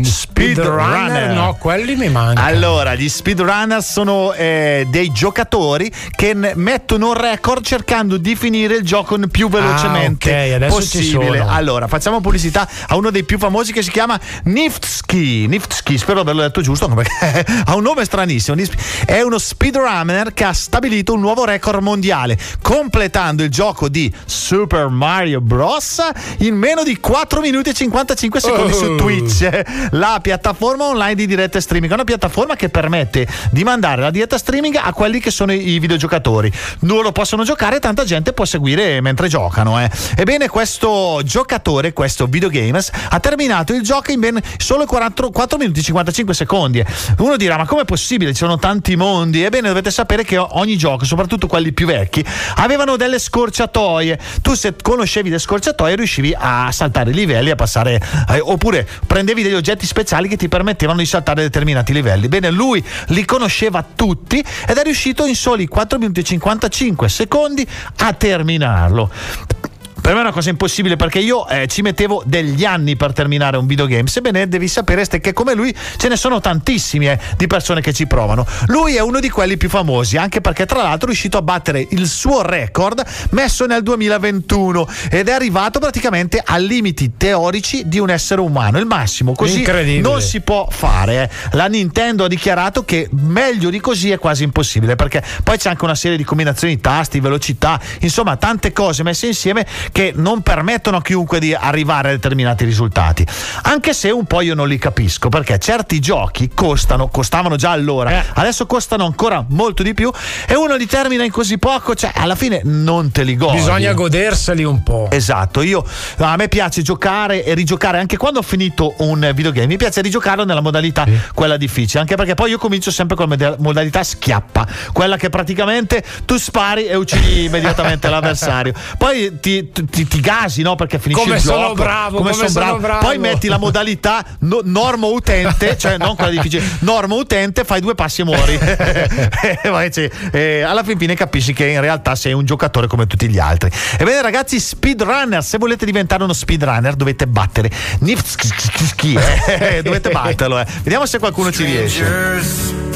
Speedrunner. No, quelli mi mancano. Allora, gli speedrunner sono eh, dei giocatori che n- mettono un record cercando di finire il gioco più velocemente Ah, ok, adesso ci possibile. Allora, facciamo pubblicità a uno dei più famosi che si chiama Niftski. Niftski, spero di averlo detto giusto, perché ha un nome stranissimo. È uno speedrunner che ha stabilito un nuovo record mondiale, completando il gioco di Super Mario Bros. in meno di 4 minuti e 55 secondi su Oh. Twitch, la piattaforma online di diretta streaming. È una piattaforma che permette di mandare la diretta streaming a quelli che sono i videogiocatori. Non lo possono giocare, tanta gente può seguire mentre giocano. eh. Ebbene, questo giocatore, questo videogames, ha terminato il gioco in ben solo 4, 4 minuti e 55 secondi. Uno dirà: Ma com'è possibile? Ci sono tanti mondi. Ebbene, dovete sapere che ogni gioco, soprattutto quelli più vecchi, avevano delle scorciatoie. Tu, se conoscevi le scorciatoie, riuscivi a saltare i livelli, a passare. eh, oppure prendevi degli oggetti speciali che ti permettevano di saltare determinati livelli. Bene, lui li conosceva tutti ed è riuscito in soli 4 minuti e 55 secondi a terminarlo. Per me è una cosa impossibile perché io eh, ci mettevo degli anni per terminare un videogame. Sebbene devi sapere Ste, che come lui ce ne sono tantissimi eh, di persone che ci provano. Lui è uno di quelli più famosi, anche perché tra l'altro è riuscito a battere il suo record messo nel 2021 ed è arrivato praticamente a limiti teorici di un essere umano, il massimo. Così non si può fare. eh. La Nintendo ha dichiarato che meglio di così è quasi impossibile perché poi c'è anche una serie di combinazioni di tasti, velocità, insomma tante cose messe insieme che non permettono a chiunque di arrivare a determinati risultati. Anche se un po' io non li capisco perché certi giochi costano, costavano già allora, Eh. adesso costano ancora molto di più e uno li termina in così poco, cioè alla fine non te li godi. Bisogna goderseli un po'. Esatto, io a me piace giocare e rigiocare anche quando ho finito un videogame, mi piace rigiocarlo nella modalità quella difficile, anche perché poi io comincio sempre con la moda- modalità schiappa, quella che praticamente tu spari e uccidi immediatamente l'avversario. Poi ti, ti- ti gasi, no? Perché finisci Come il sono gioco. bravo, come sono bravo. Poi metti la modalità no- normo utente, cioè non quella difficile, normo utente, fai due passi e muori. E cioè, eh, alla fin fine capisci che in realtà sei un giocatore come tutti gli altri. Ebbene ragazzi, speedrunner, se volete diventare uno speedrunner dovete battere Niftsky, eh, dovete batterlo. eh. Vediamo se qualcuno ci riesce.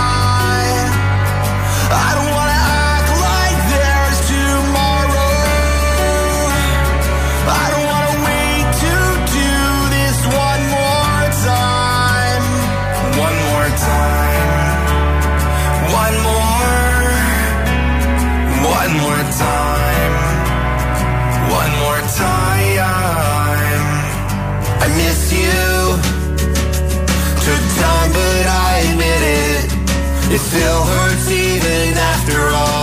Still hurts even after all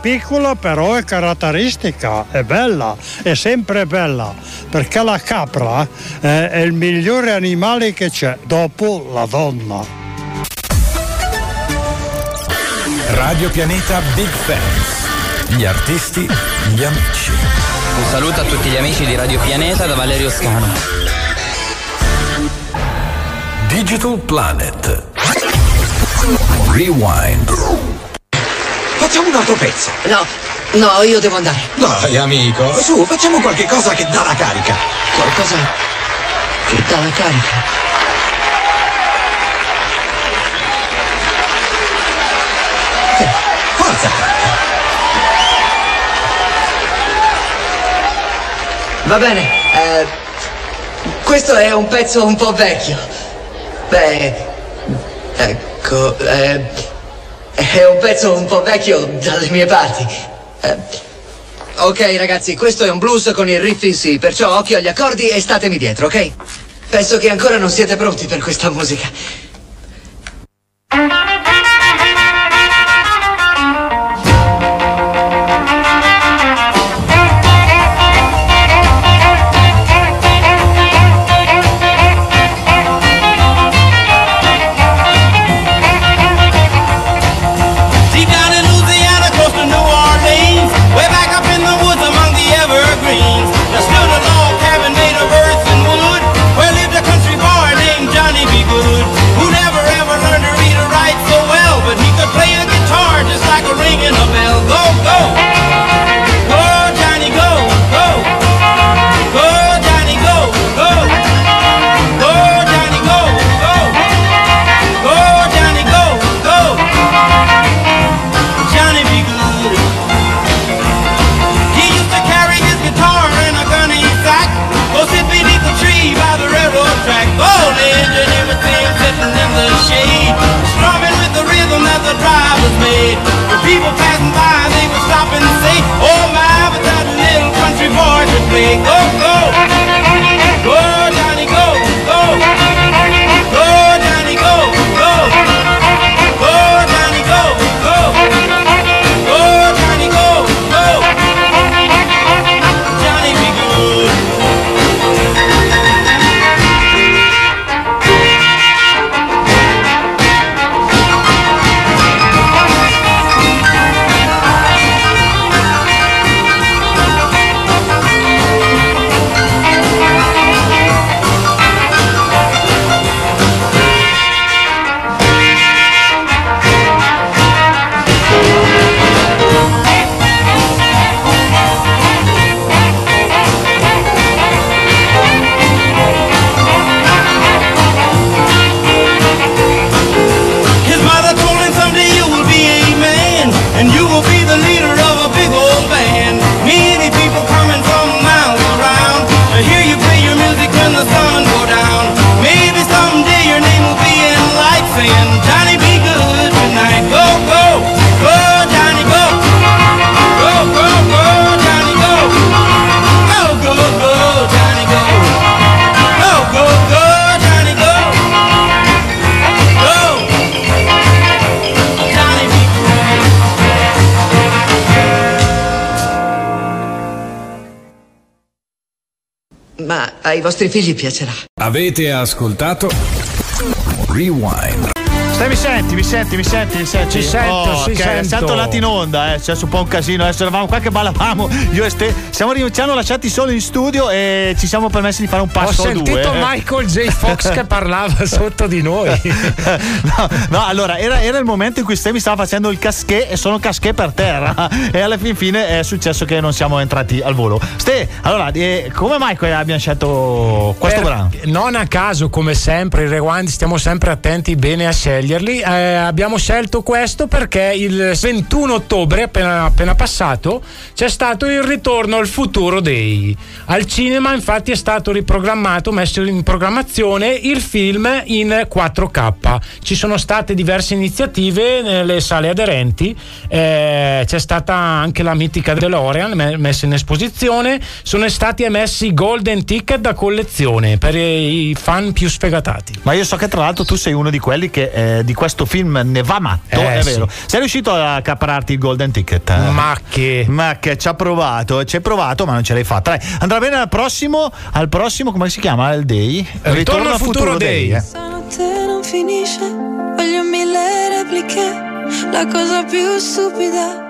piccola però è caratteristica, è bella, è sempre bella, perché la capra eh, è il migliore animale che c'è dopo la donna. Radio Pianeta Big Fans. Gli artisti, gli amici. Un saluto a tutti gli amici di Radio Pianeta da Valerio Scano. Digital Planet. Rewind. Facciamo un altro pezzo. No, no, io devo andare. Dai, amico, su, facciamo qualche cosa che dà la carica. Qualcosa che dà la carica. Forza! Va bene, eh, questo è un pezzo un po' vecchio. Beh, ecco, eh, è un pezzo un po' vecchio dalle mie parti. Eh, ok ragazzi, questo è un blues con il riff in sì, perciò occhio agli accordi e statemi dietro, ok? Penso che ancora non siete pronti per questa musica. Ai vostri figli piacerà. Avete ascoltato Rewind. Stai, mi senti, mi senti, mi senti, mi senti? Ci sento, oh, ci ok, sento. Siamo tornati in onda, eh. C'è un po' un casino. Adesso eravamo qua che ballavamo. Io e Ste. Siamo ci hanno lasciati solo in studio e ci siamo permessi di fare un Ho passo o sentito due. eh. Michael J. Fox che parlava sotto di noi. no, no, allora era, era il momento in cui Ste mi stava facendo il casché e sono casché per terra. E alla fin fine è successo che non siamo entrati al volo. Ste, allora, eh, come mai abbiamo scelto questo Per- brano? Non a caso, come sempre, i rewind stiamo sempre attenti bene a sceglierli. Eh, abbiamo scelto questo perché il 21 ottobre, appena, appena passato, c'è stato il ritorno al Futuro Day. Al cinema, infatti, è stato riprogrammato, messo in programmazione il film in 4K. Ci sono state diverse iniziative nelle sale aderenti. eh, c'è stata anche la mitica DeLorean me- messa in esposizione. Sono stati emessi golden ticket da collezione per i fan più sfegatati. Ma io so che tra l'altro tu sei uno di quelli che eh, di questo film ne va matto, Eh, è sì. vero. Sei riuscito a accapararti il golden ticket? eh? Ma che. Ma che ci ha provato, ci hai provato, ma non ce l'hai fatta. Dai, andrà bene al prossimo, al prossimo, come si chiama? Il Day? Ritorno al futuro day. eh. Stanotte non finisce, voglio mille repliche, la cosa più stupida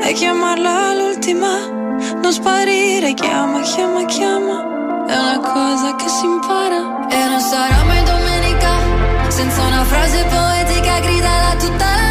è chiamarla l'ultima, non sparire, chiama, chiama, chiama, è una cosa che si impara. E non sarà mai domenica senza una frase poetica gridala tutta la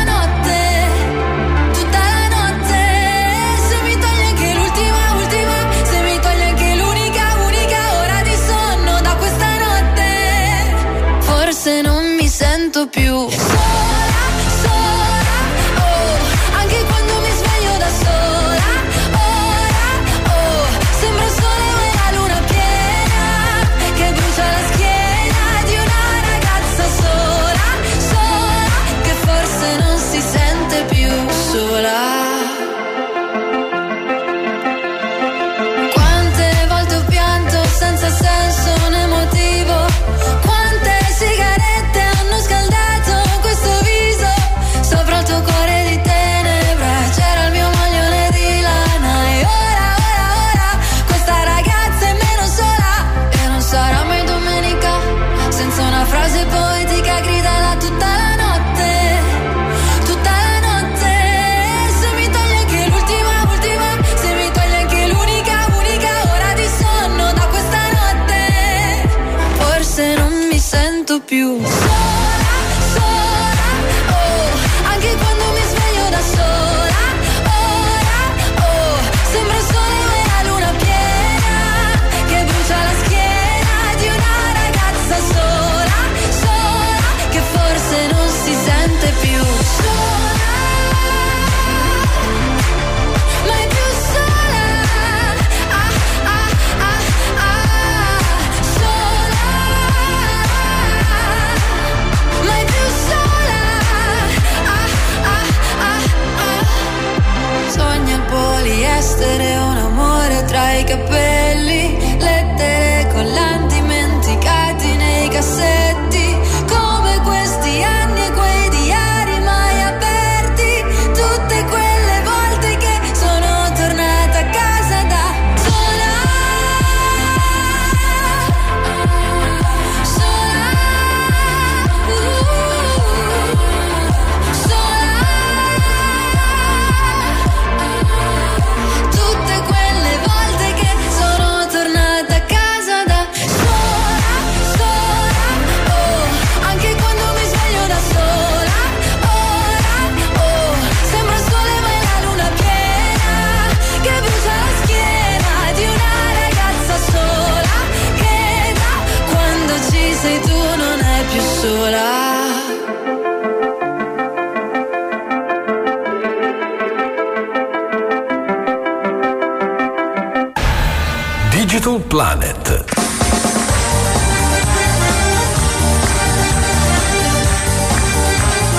Digital Planet.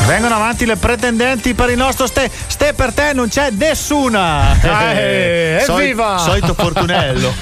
Vengono avanti le pretendenti per il nostro ste. Ste per te non c'è nessuna. Eh, evviva! solito Fortunello.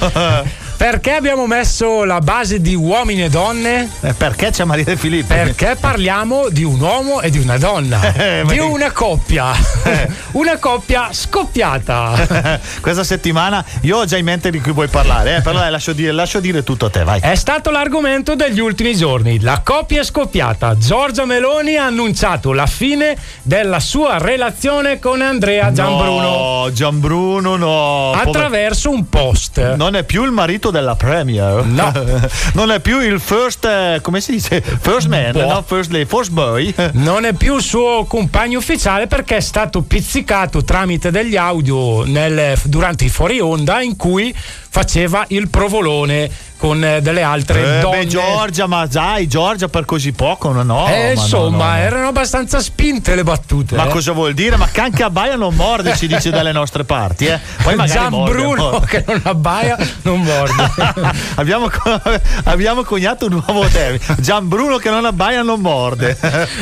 Perché abbiamo messo la base di uomini e donne? Eh, perché c'è Maria De Filippi? Perché parliamo di un uomo e di una donna. Eh, di una coppia. una coppia scoppiata. Questa settimana io ho già in mente di cui vuoi parlare, eh, però dai, lascio dire, lascio dire tutto a te, vai. È stato l'argomento degli ultimi giorni. La coppia è scoppiata. Giorgia Meloni ha annunciato la fine della sua relazione con Andrea Gianbruno. No, Gianbruno no. Attraverso un post. Non è più il marito della Premier. No. non è più il first, eh, come si dice? First man, Boh. no? First lady, first boy. Non è più il suo compagno ufficiale perché è stato pizzicato tramite degli audio nel- durante i fuori onda in cui faceva il provolone con eh, delle altre Eh, donne. beh, Giorgia, ma dai, Giorgia per così poco, no? no Eh, insomma, no, no. erano abbastanza spinte le battute. Ma eh. cosa vuol dire? Ma can che abbaia non morde, si dice dalle nostre parti, eh. Poi magari Gian morde, Bruno morde. che non abbaia non morde. abbiamo, co- abbiamo coniato un nuovo termine. Gian Bruno che non abbaia non morde.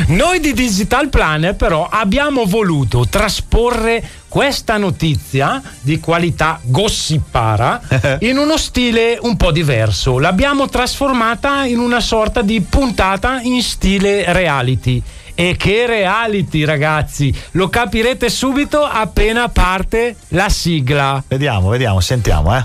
Noi di Digital Planet però abbiamo voluto trasporre questa notizia di qualità gossipara in uno stile un po' diverso. L'abbiamo trasformata in una sorta di puntata in stile reality. E che reality, ragazzi! Lo capirete subito appena parte la sigla. Vediamo, vediamo, sentiamo, eh.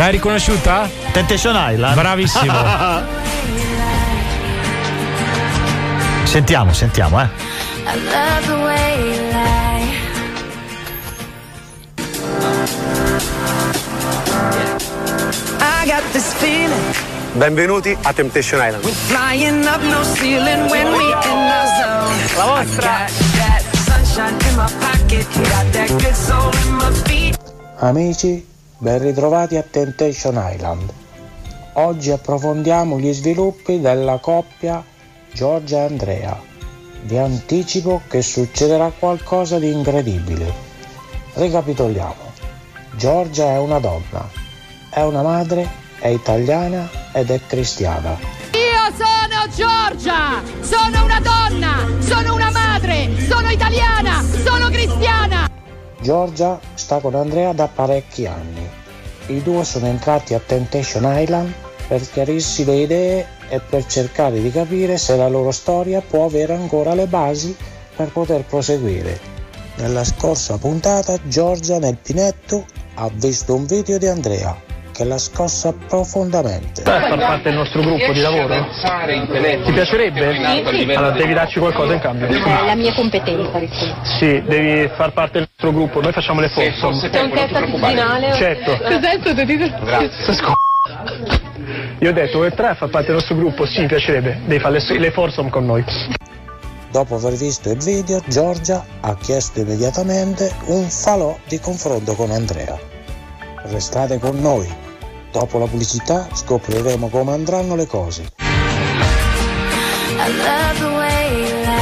L'hai riconosciuta? Temptation Island. Bravissimo. sentiamo, sentiamo, eh. I love the way you lie. I got this feeling. Benvenuti a Temptation Island. Flying up no ceiling when we in our zone. La feet. Amici, ben ritrovati a Temptation Island. Oggi approfondiamo gli sviluppi della coppia Giorgia e Andrea. Vi anticipo che succederà qualcosa di incredibile. Ricapitoliamo. Giorgia è una donna, è una madre, è italiana ed è cristiana. Io sono Giorgia, sono una donna, sono una madre, sono italiana, sono cristiana. Giorgia sta con Andrea da parecchi anni. I due sono entrati a Temptation Island per chiarirsi le idee e per cercare di capire se la loro storia può avere ancora le basi per poter proseguire. Nella scorsa puntata Giorgia nel pinetto ha visto un video di Andrea che l'ha scossa profondamente. Puoi far parte del nostro gruppo di lavoro? Ti piacerebbe? Allora devi darci qualcosa in cambio. Eh, la mia competenza. Sì, devi far parte del nostro gruppo, noi facciamo le foto. C'è un test attitudinale? Certo. Cos'è il sottotitolo? Grazie. Io ho detto, vuoi entrare a far parte del nostro gruppo? Sì, mi piacerebbe. Devi fare le, le foursome con noi. Dopo aver visto il video, Giorgia ha chiesto immediatamente un falò di confronto con Andrea. Restate con noi. Dopo la pubblicità scopriremo come andranno le cose. I love the way you lie.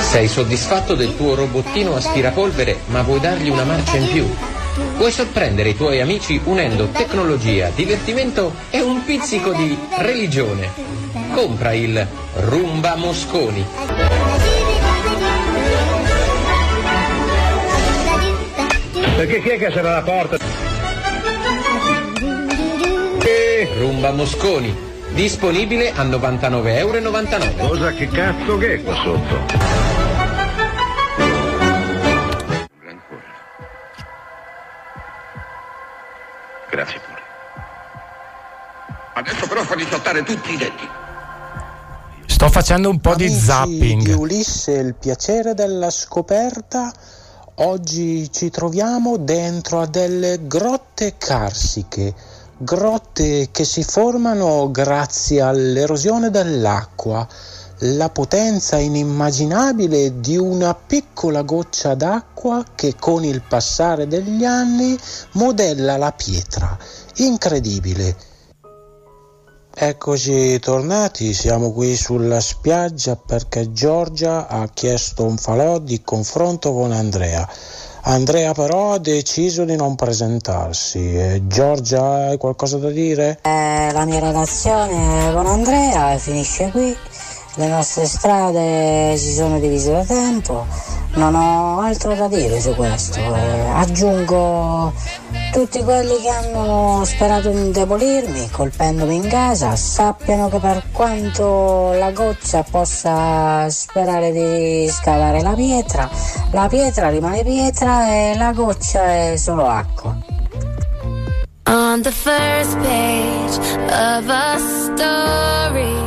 Sei soddisfatto del tuo robottino aspirapolvere, ma vuoi dargli una marcia in più? Puoi sorprendere i tuoi amici unendo tecnologia, divertimento e un pizzico di religione. Compra il Rumba Mosconi. Perché chi è che sarà la porta? Rumba Mosconi. Disponibile a 99,99 euro. Cosa che cazzo che è qua sotto? Grazie pure. Adesso però fa risottare tutti i denti. Sto facendo un po' di Amici zapping. Di Ulisse, il piacere della scoperta. Oggi ci troviamo dentro a delle grotte carsiche, grotte che si formano grazie all'erosione dell'acqua, la potenza inimmaginabile di una piccola goccia d'acqua che con il passare degli anni modella la pietra. Incredibile. Eccoci tornati, siamo qui sulla spiaggia perché Giorgia ha chiesto un falò di confronto con Andrea. Andrea però ha deciso di non presentarsi. E Giorgia, hai qualcosa da dire? Eh, la mia relazione con Andrea finisce qui, le nostre strade si sono divise da tempo, non ho altro da dire su questo. Eh, aggiungo tutti quelli che hanno sperato di indebolirmi, colpendomi in casa, sappiano che per quanto la goccia possa sperare di scavare la pietra, la pietra rimane pietra e la goccia è solo acqua.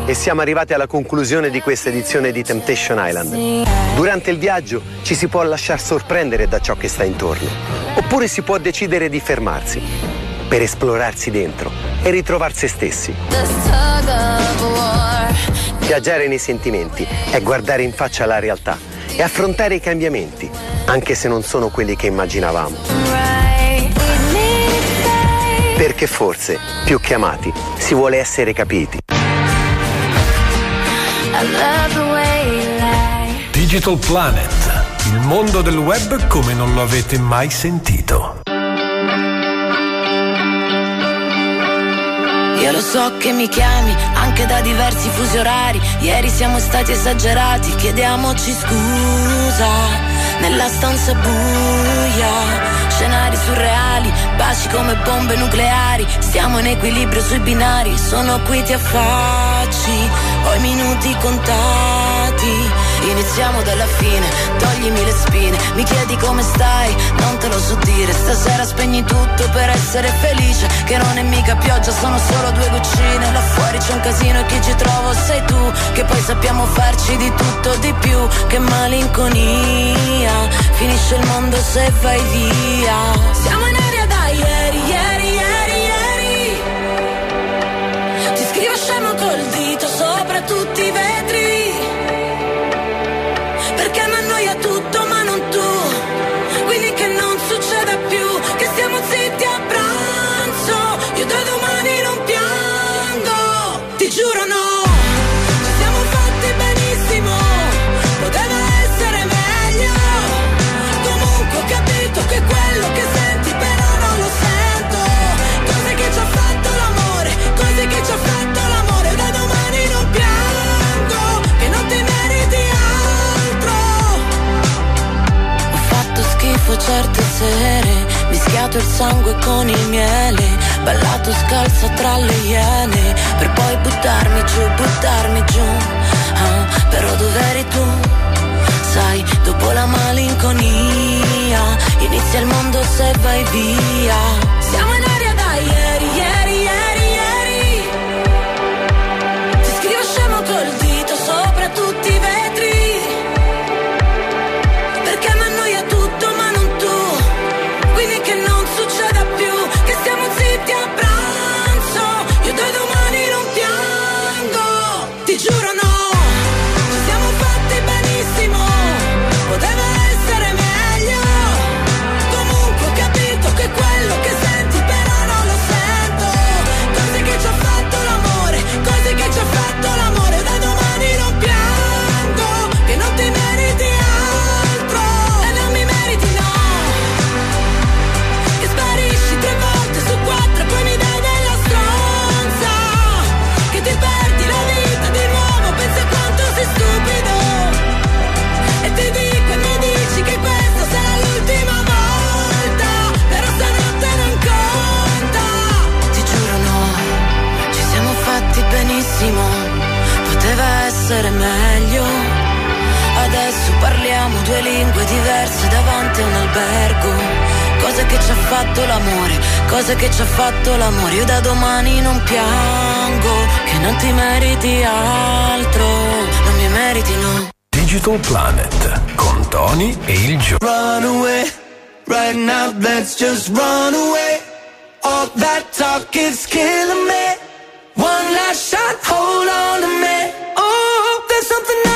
E siamo arrivati alla conclusione di questa edizione di Temptation Island. Durante il viaggio ci si può lasciar sorprendere da ciò che sta intorno, oppure si può decidere di fermarsi per esplorarsi dentro e ritrovare se stessi. Viaggiare nei sentimenti è guardare in faccia la realtà e affrontare i cambiamenti, anche se non sono quelli che immaginavamo perché forse più che amati si vuole essere capiti. Digital Planet, il mondo del web come non lo avete mai sentito. Io lo so che mi chiami anche da diversi fusi orari, ieri siamo stati esagerati, chiediamoci scusa nella stanza buia, scenari surreali, baci come bombe nucleari. Stiamo in equilibrio sui binari, sono qui ti affacci. Ho i minuti contati. Iniziamo dalla fine, toglimi le spine. Mi chiedi come stai, non te lo so dire. Stasera spegni tutto per essere felice. Che non è mica pioggia, sono solo due goccine. Là fuori c'è un casino e chi ci trovo sei tu. Che poi sappiamo farci di tutto di più. Che malinconia, finisce il mondo se vai via. Siamo in aria da ieri, certe sere, mischiato il sangue con il miele, ballato scalza tra le iene, per poi buttarmi giù, buttarmi giù. Ah, però dov'eri tu? Sai, dopo la malinconia, inizia il mondo se vai via. Siamo in albergo. Cose che ci ha fatto l'amore, cose che ci ha fatto l'amore. Io da domani non piango, che non ti meriti altro, non mi meriti no. Digital Planet con Tony e il Gio. Run away, right now let's just run away. All that talk is killing me. One last shot, hold on to me. Oh, there's something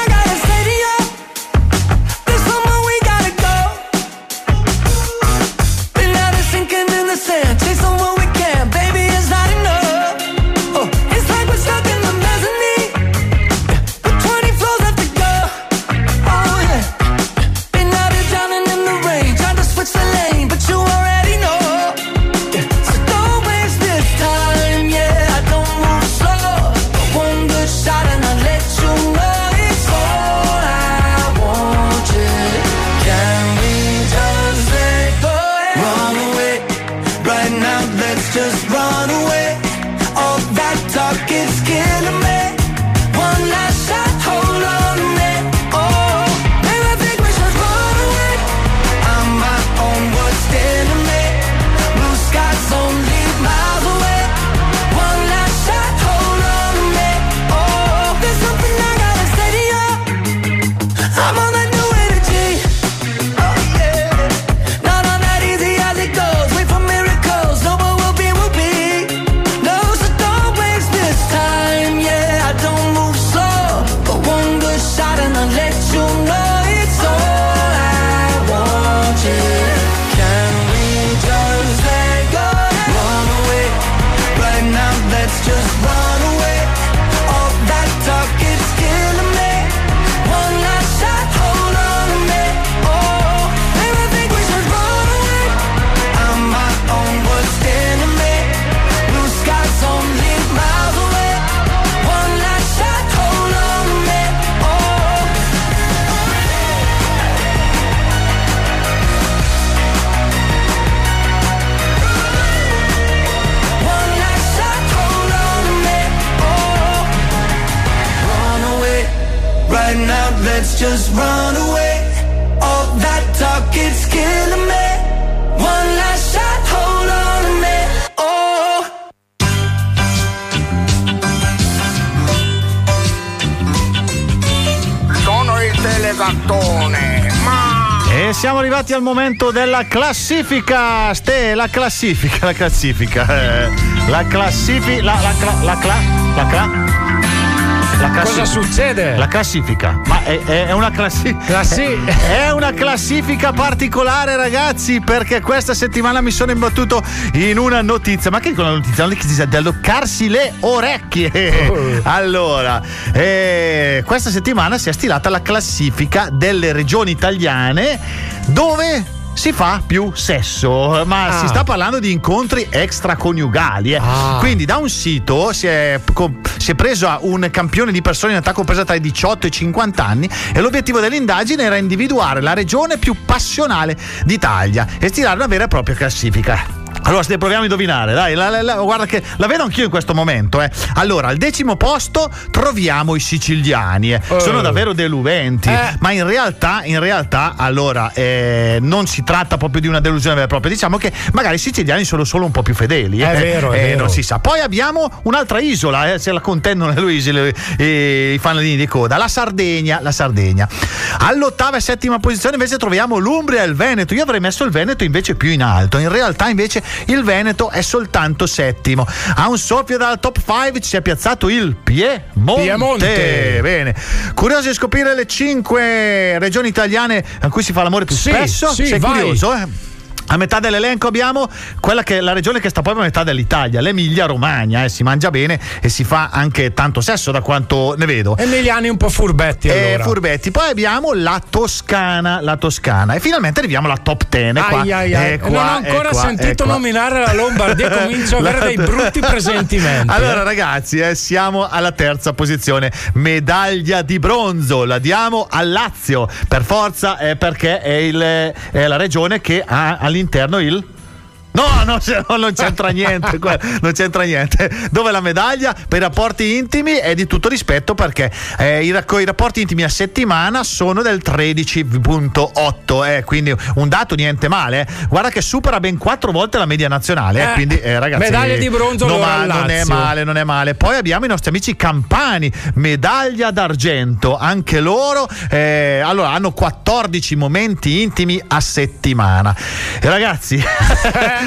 arrivati al momento della classifica. Ste, la classifica, la classifica. eh, La classifica. La, la, cla- la, cla- la, cla- la classi- Cosa succede? La classifica. Ma è, è- è una classifica. Classi- È una classifica particolare, ragazzi, perché questa settimana mi sono imbattuto in una notizia. Ma che dico una notizia? Una notizia di alloccarsi le orecchie. Oh. Allora, eh, questa settimana si è stilata la classifica delle regioni italiane dove si fa più sesso, ma Ah. si sta parlando di incontri extraconiugali. eh. Ah. Quindi da un sito si è, si è preso un campione di persone in età compresa tra i 18 e i 50 anni e l'obiettivo dell'indagine era individuare la regione più passionale d'Italia e stilare una vera e propria classifica. Allora, se proviamo a indovinare, dai, la- la- la- guarda che la vedo anch'io in questo momento. Eh. Allora, al decimo posto troviamo i siciliani. eh. Sono Oh. davvero deludenti. Eh. Ma in realtà, in realtà, allora, eh, non si tratta proprio di una delusione vera e propria. Diciamo che magari i siciliani sono solo un po' più fedeli. È eh. vero, è Eh, vero. Non si sa. Poi abbiamo un'altra isola, eh, se la contendono le isole, eh, i fanalini di coda, la Sardegna. La Sardegna. All'ottava e settima posizione invece troviamo l'Umbria e il Veneto. Io avrei messo il Veneto invece più in alto. In realtà invece il Veneto è soltanto settimo. A un soffio dalla top 5 ci si è piazzato il Piemonte. Piemonte. Bene. Curioso di scoprire le cinque regioni italiane a cui si fa l'amore più Sì, spesso? sì, Sei vai. curioso? Eh? A metà dell'elenco abbiamo quella che è la regione che sta proprio a metà dell'Italia, l'Emilia Romagna, eh, si mangia bene e si fa anche tanto sesso da quanto ne vedo. Emiliani un po' furbetti Eh, allora. furbetti. Poi abbiamo la Toscana, la Toscana. E finalmente arriviamo alla top 10. È qua, Ai, ai, ai. qua, non ho è ancora qua, sentito nominare la Lombardia comincio a avere dei brutti presentimenti. Allora, eh. ragazzi, eh, siamo alla terza posizione. Medaglia di bronzo, la diamo al Lazio. Per forza, eh, perché è, il- è la regione che ha all'interno il. No, no, no, non c'entra niente, non c'entra niente. Dove la medaglia per i rapporti intimi è di tutto rispetto perché eh, i, racco- i rapporti intimi a settimana sono del 13.8, eh, quindi un dato niente male. eh. Guarda che supera ben quattro volte la media nazionale, eh, Eh, quindi eh, ragazzi, medaglia di bronzo no, allora ma non è male, non è male. Poi abbiamo i nostri amici campani, medaglia d'argento, anche loro allora, hanno 14 momenti intimi a settimana. Ragazzi,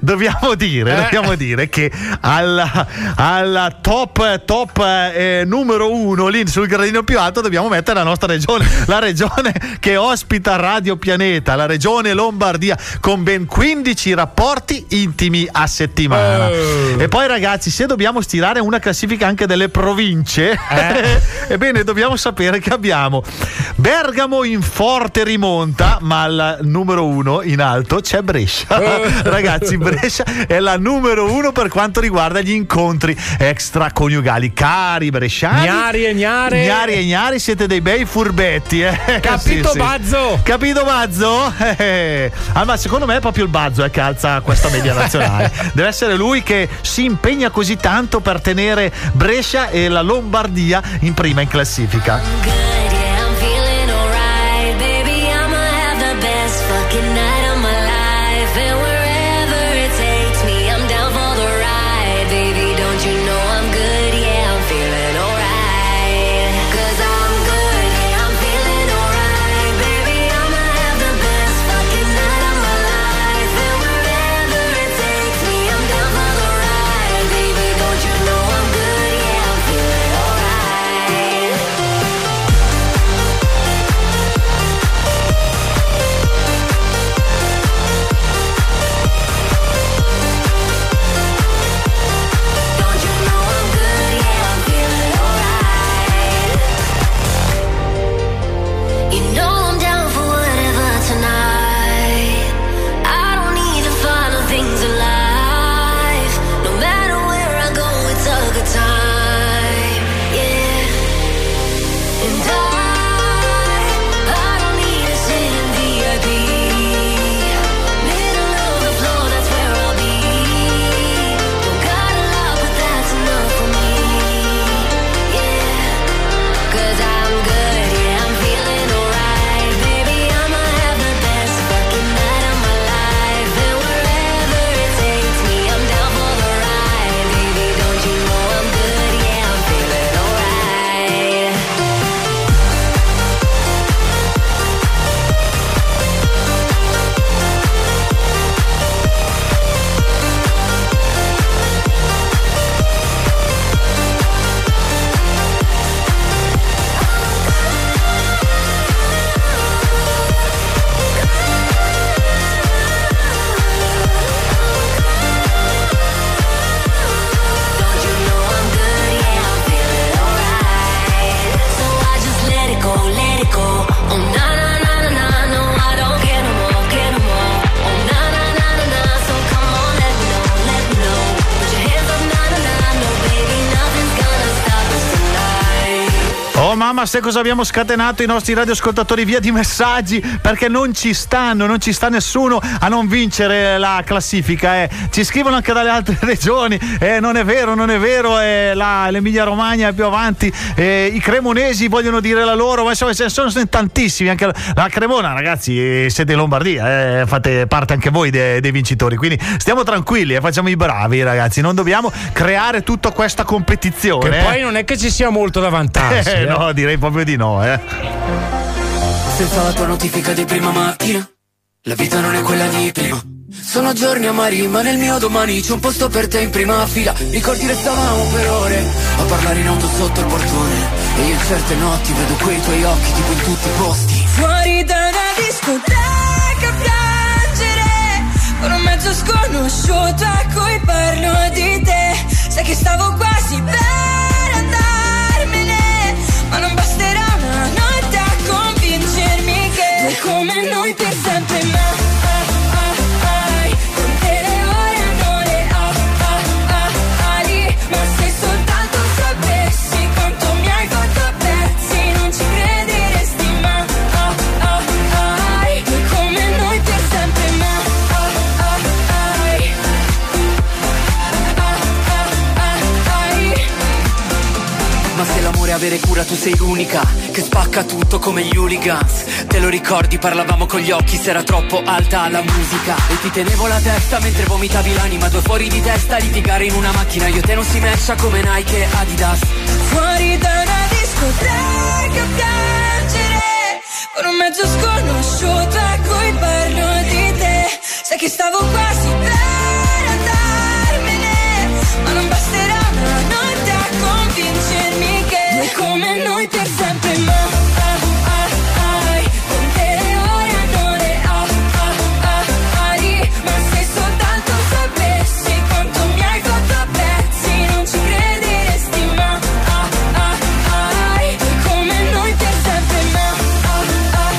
dobbiamo dire, Eh. dobbiamo dire che alla, alla top, top eh, numero uno lì sul gradino più alto dobbiamo mettere la nostra regione, la regione che ospita Radio Pianeta, la regione Lombardia, con ben 15 rapporti intimi a settimana. Oh. E poi ragazzi, se dobbiamo stirare una classifica anche delle province, ebbene dobbiamo sapere che abbiamo Bergamo in forte rimonta, ma al numero uno in alto c'è Brescia. Ragazzi, Brescia è la numero uno per quanto riguarda gli incontri extraconiugali. Cari bresciani, Gnari e gnare. Gnari e gnari, siete dei bei furbetti. Eh? Capito, Sì, sì. Bazzo? Capito Bazzo? Eh, ah, ma secondo me è proprio il Bazzo eh, che alza questa media nazionale. Deve essere lui che si impegna così tanto per tenere Brescia e la Lombardia in prima in classifica. Sai cosa abbiamo scatenato i nostri radioascoltatori via di messaggi? Perché non ci stanno, non ci sta nessuno a non vincere la classifica. Eh. Ci scrivono anche dalle altre regioni. Eh, non è vero, non è vero. Eh, la, L'Emilia Romagna è più avanti. Eh, I cremonesi vogliono dire la loro, ma insomma ce ne sono tantissimi. Anche la, la Cremona, ragazzi, eh, siete in Lombardia, eh, fate parte anche voi de, dei vincitori. Quindi stiamo tranquilli e facciamo i bravi, ragazzi. Non dobbiamo creare tutta questa competizione. Che poi non è che ci sia molto da vantarsi. No, direi proprio di no, eh. Senza la tua notifica di prima mattina La vita non è quella di prima. Sono giorni amari ma nel mio domani C'è un posto per te in prima fila. Ricordi restavamo per ore A parlare in auto sotto il portone. E io in certe notti vedo quei tuoi occhi Tipo in tutti i posti. Fuori da una discoteca a piangere Con un mezzo sconosciuto a cui parlo di te. Sai che stavo quasi per andarmene Ma non Due come noi per sempre ma ah, ah, ai, Con te le ore hanno le ah, ah, ah, ali Ma avere cura tu sei l'unica Che spacca tutto come gli hooligans. Te lo ricordi parlavamo con gli occhi Se era troppo alta la musica. E ti tenevo la testa mentre vomitavi l'anima Due fuori di testa litigare in una macchina. Io te non si matcha come Nike e Adidas. Fuori da una discoteca a piangere Con un mezzo sconosciuto a cui parlo di te. Sai che stavo quasi per andarmene Ma non basterà Due come noi per sempre ma ah, ah, ai, Con te ore hanno le ah, ah, ah, Ma se soltanto sapessi quanto mi hai fatto pezzi Non ci crederesti ma ah, ah, Due come noi per sempre ma ah, ah, ah,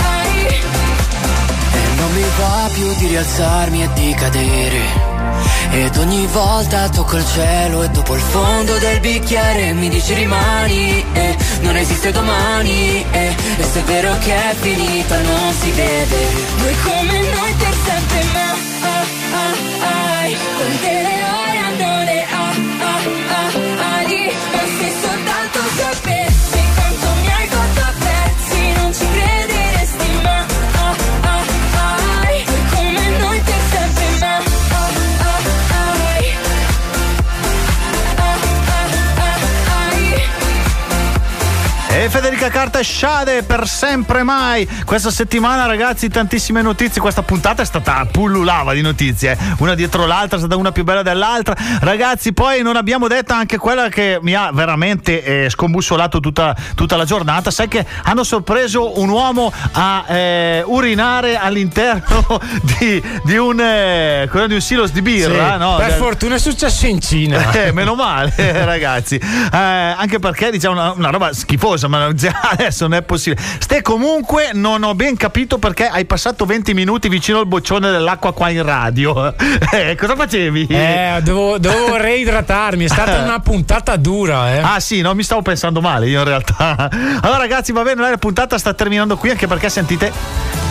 ah. E non mi va più di rialzarmi e di cadere Ed ogni volta tocco il cielo e dopo il fondo del bicchiere mi dici rimani e non esiste domani e, e se è vero che è finita non si vede. Due come noi per sempre ma ah, ah, ai, Con te le ore hanno le ah, ah, ah, ali. Ma se soltanto Federica Carta e Shade per sempre mai. Questa settimana, ragazzi, tantissime notizie. Questa puntata è stata pullulava di notizie, una dietro l'altra, è stata una più bella dell'altra. Ragazzi, poi non abbiamo detto anche quella che mi ha veramente eh, scombussolato tutta, tutta la giornata. Sai che hanno sorpreso un uomo a eh, urinare all'interno di, di un, eh, di un silos di birra. Sì, no? per Del- fortuna è successo in Cina. Eh, meno male, ragazzi. Eh, anche perché diciamo una, una roba schifosa, ma adesso non è possibile. Ste comunque non ho ben capito perché hai passato 20 minuti vicino al boccione dell'acqua qua in radio. Eh, cosa facevi? Eh, devo, devo reidratarmi, è stata una puntata dura, eh. Ah sì, no, mi stavo pensando male io in realtà. Allora ragazzi, va bene, la puntata sta terminando qui anche perché sentite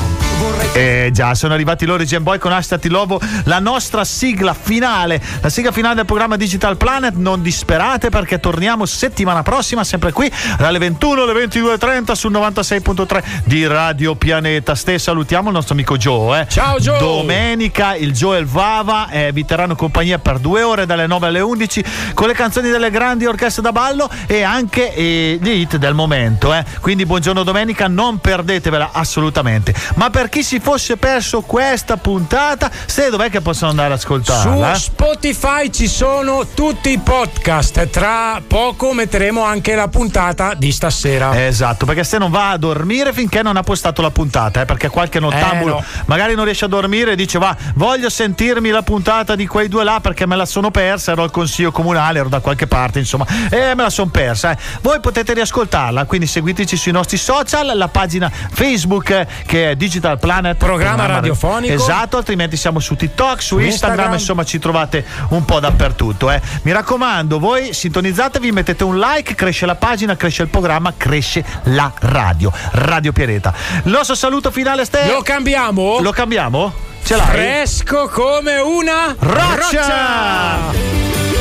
eh già, sono arrivati loro i Gen Boy con Hashtag Lovo, la nostra sigla finale, la sigla finale del programma Digital Planet. Non disperate perché torniamo settimana prossima, sempre qui dalle 21 alle 22.30 sul 96.3 di Radio Pianeta. Ste salutiamo il nostro amico Joe. Eh. Ciao Joe! Domenica il Joe e il Vava eh, vi terranno compagnia per due ore dalle 9 alle 11 con le canzoni delle grandi orchestre da ballo e anche eh, gli hit del momento. eh. Quindi buongiorno domenica, non perdetevela assolutamente. Ma per chi si fosse perso questa puntata, se dov'è che possono andare ad Su ascoltarla? eh? Spotify ci sono tutti i podcast. Tra poco metteremo anche la puntata di stasera. Esatto, perché se non va a dormire finché non ha postato la puntata, eh, perché qualche nottambulo Eh, no. magari non riesce a dormire e dice va, voglio sentirmi la puntata di quei due là perché me la sono persa, ero al consiglio comunale, ero da qualche parte, insomma, e me la sono persa. eh. Voi potete riascoltarla, quindi seguiteci sui nostri social, la pagina Facebook eh, che è Digital Planet. Programma radiofonico. Esatto, altrimenti siamo su TikTok, su Instagram, Instagram. insomma ci trovate un po' dappertutto. eh. Mi raccomando, voi sintonizzatevi, mettete un like, cresce la pagina, cresce il programma, cresce la radio. Radio Pianeta. Il nostro saluto finale, Ste. Lo cambiamo? Lo cambiamo? Ce l'hai? Fresco come una Roccia!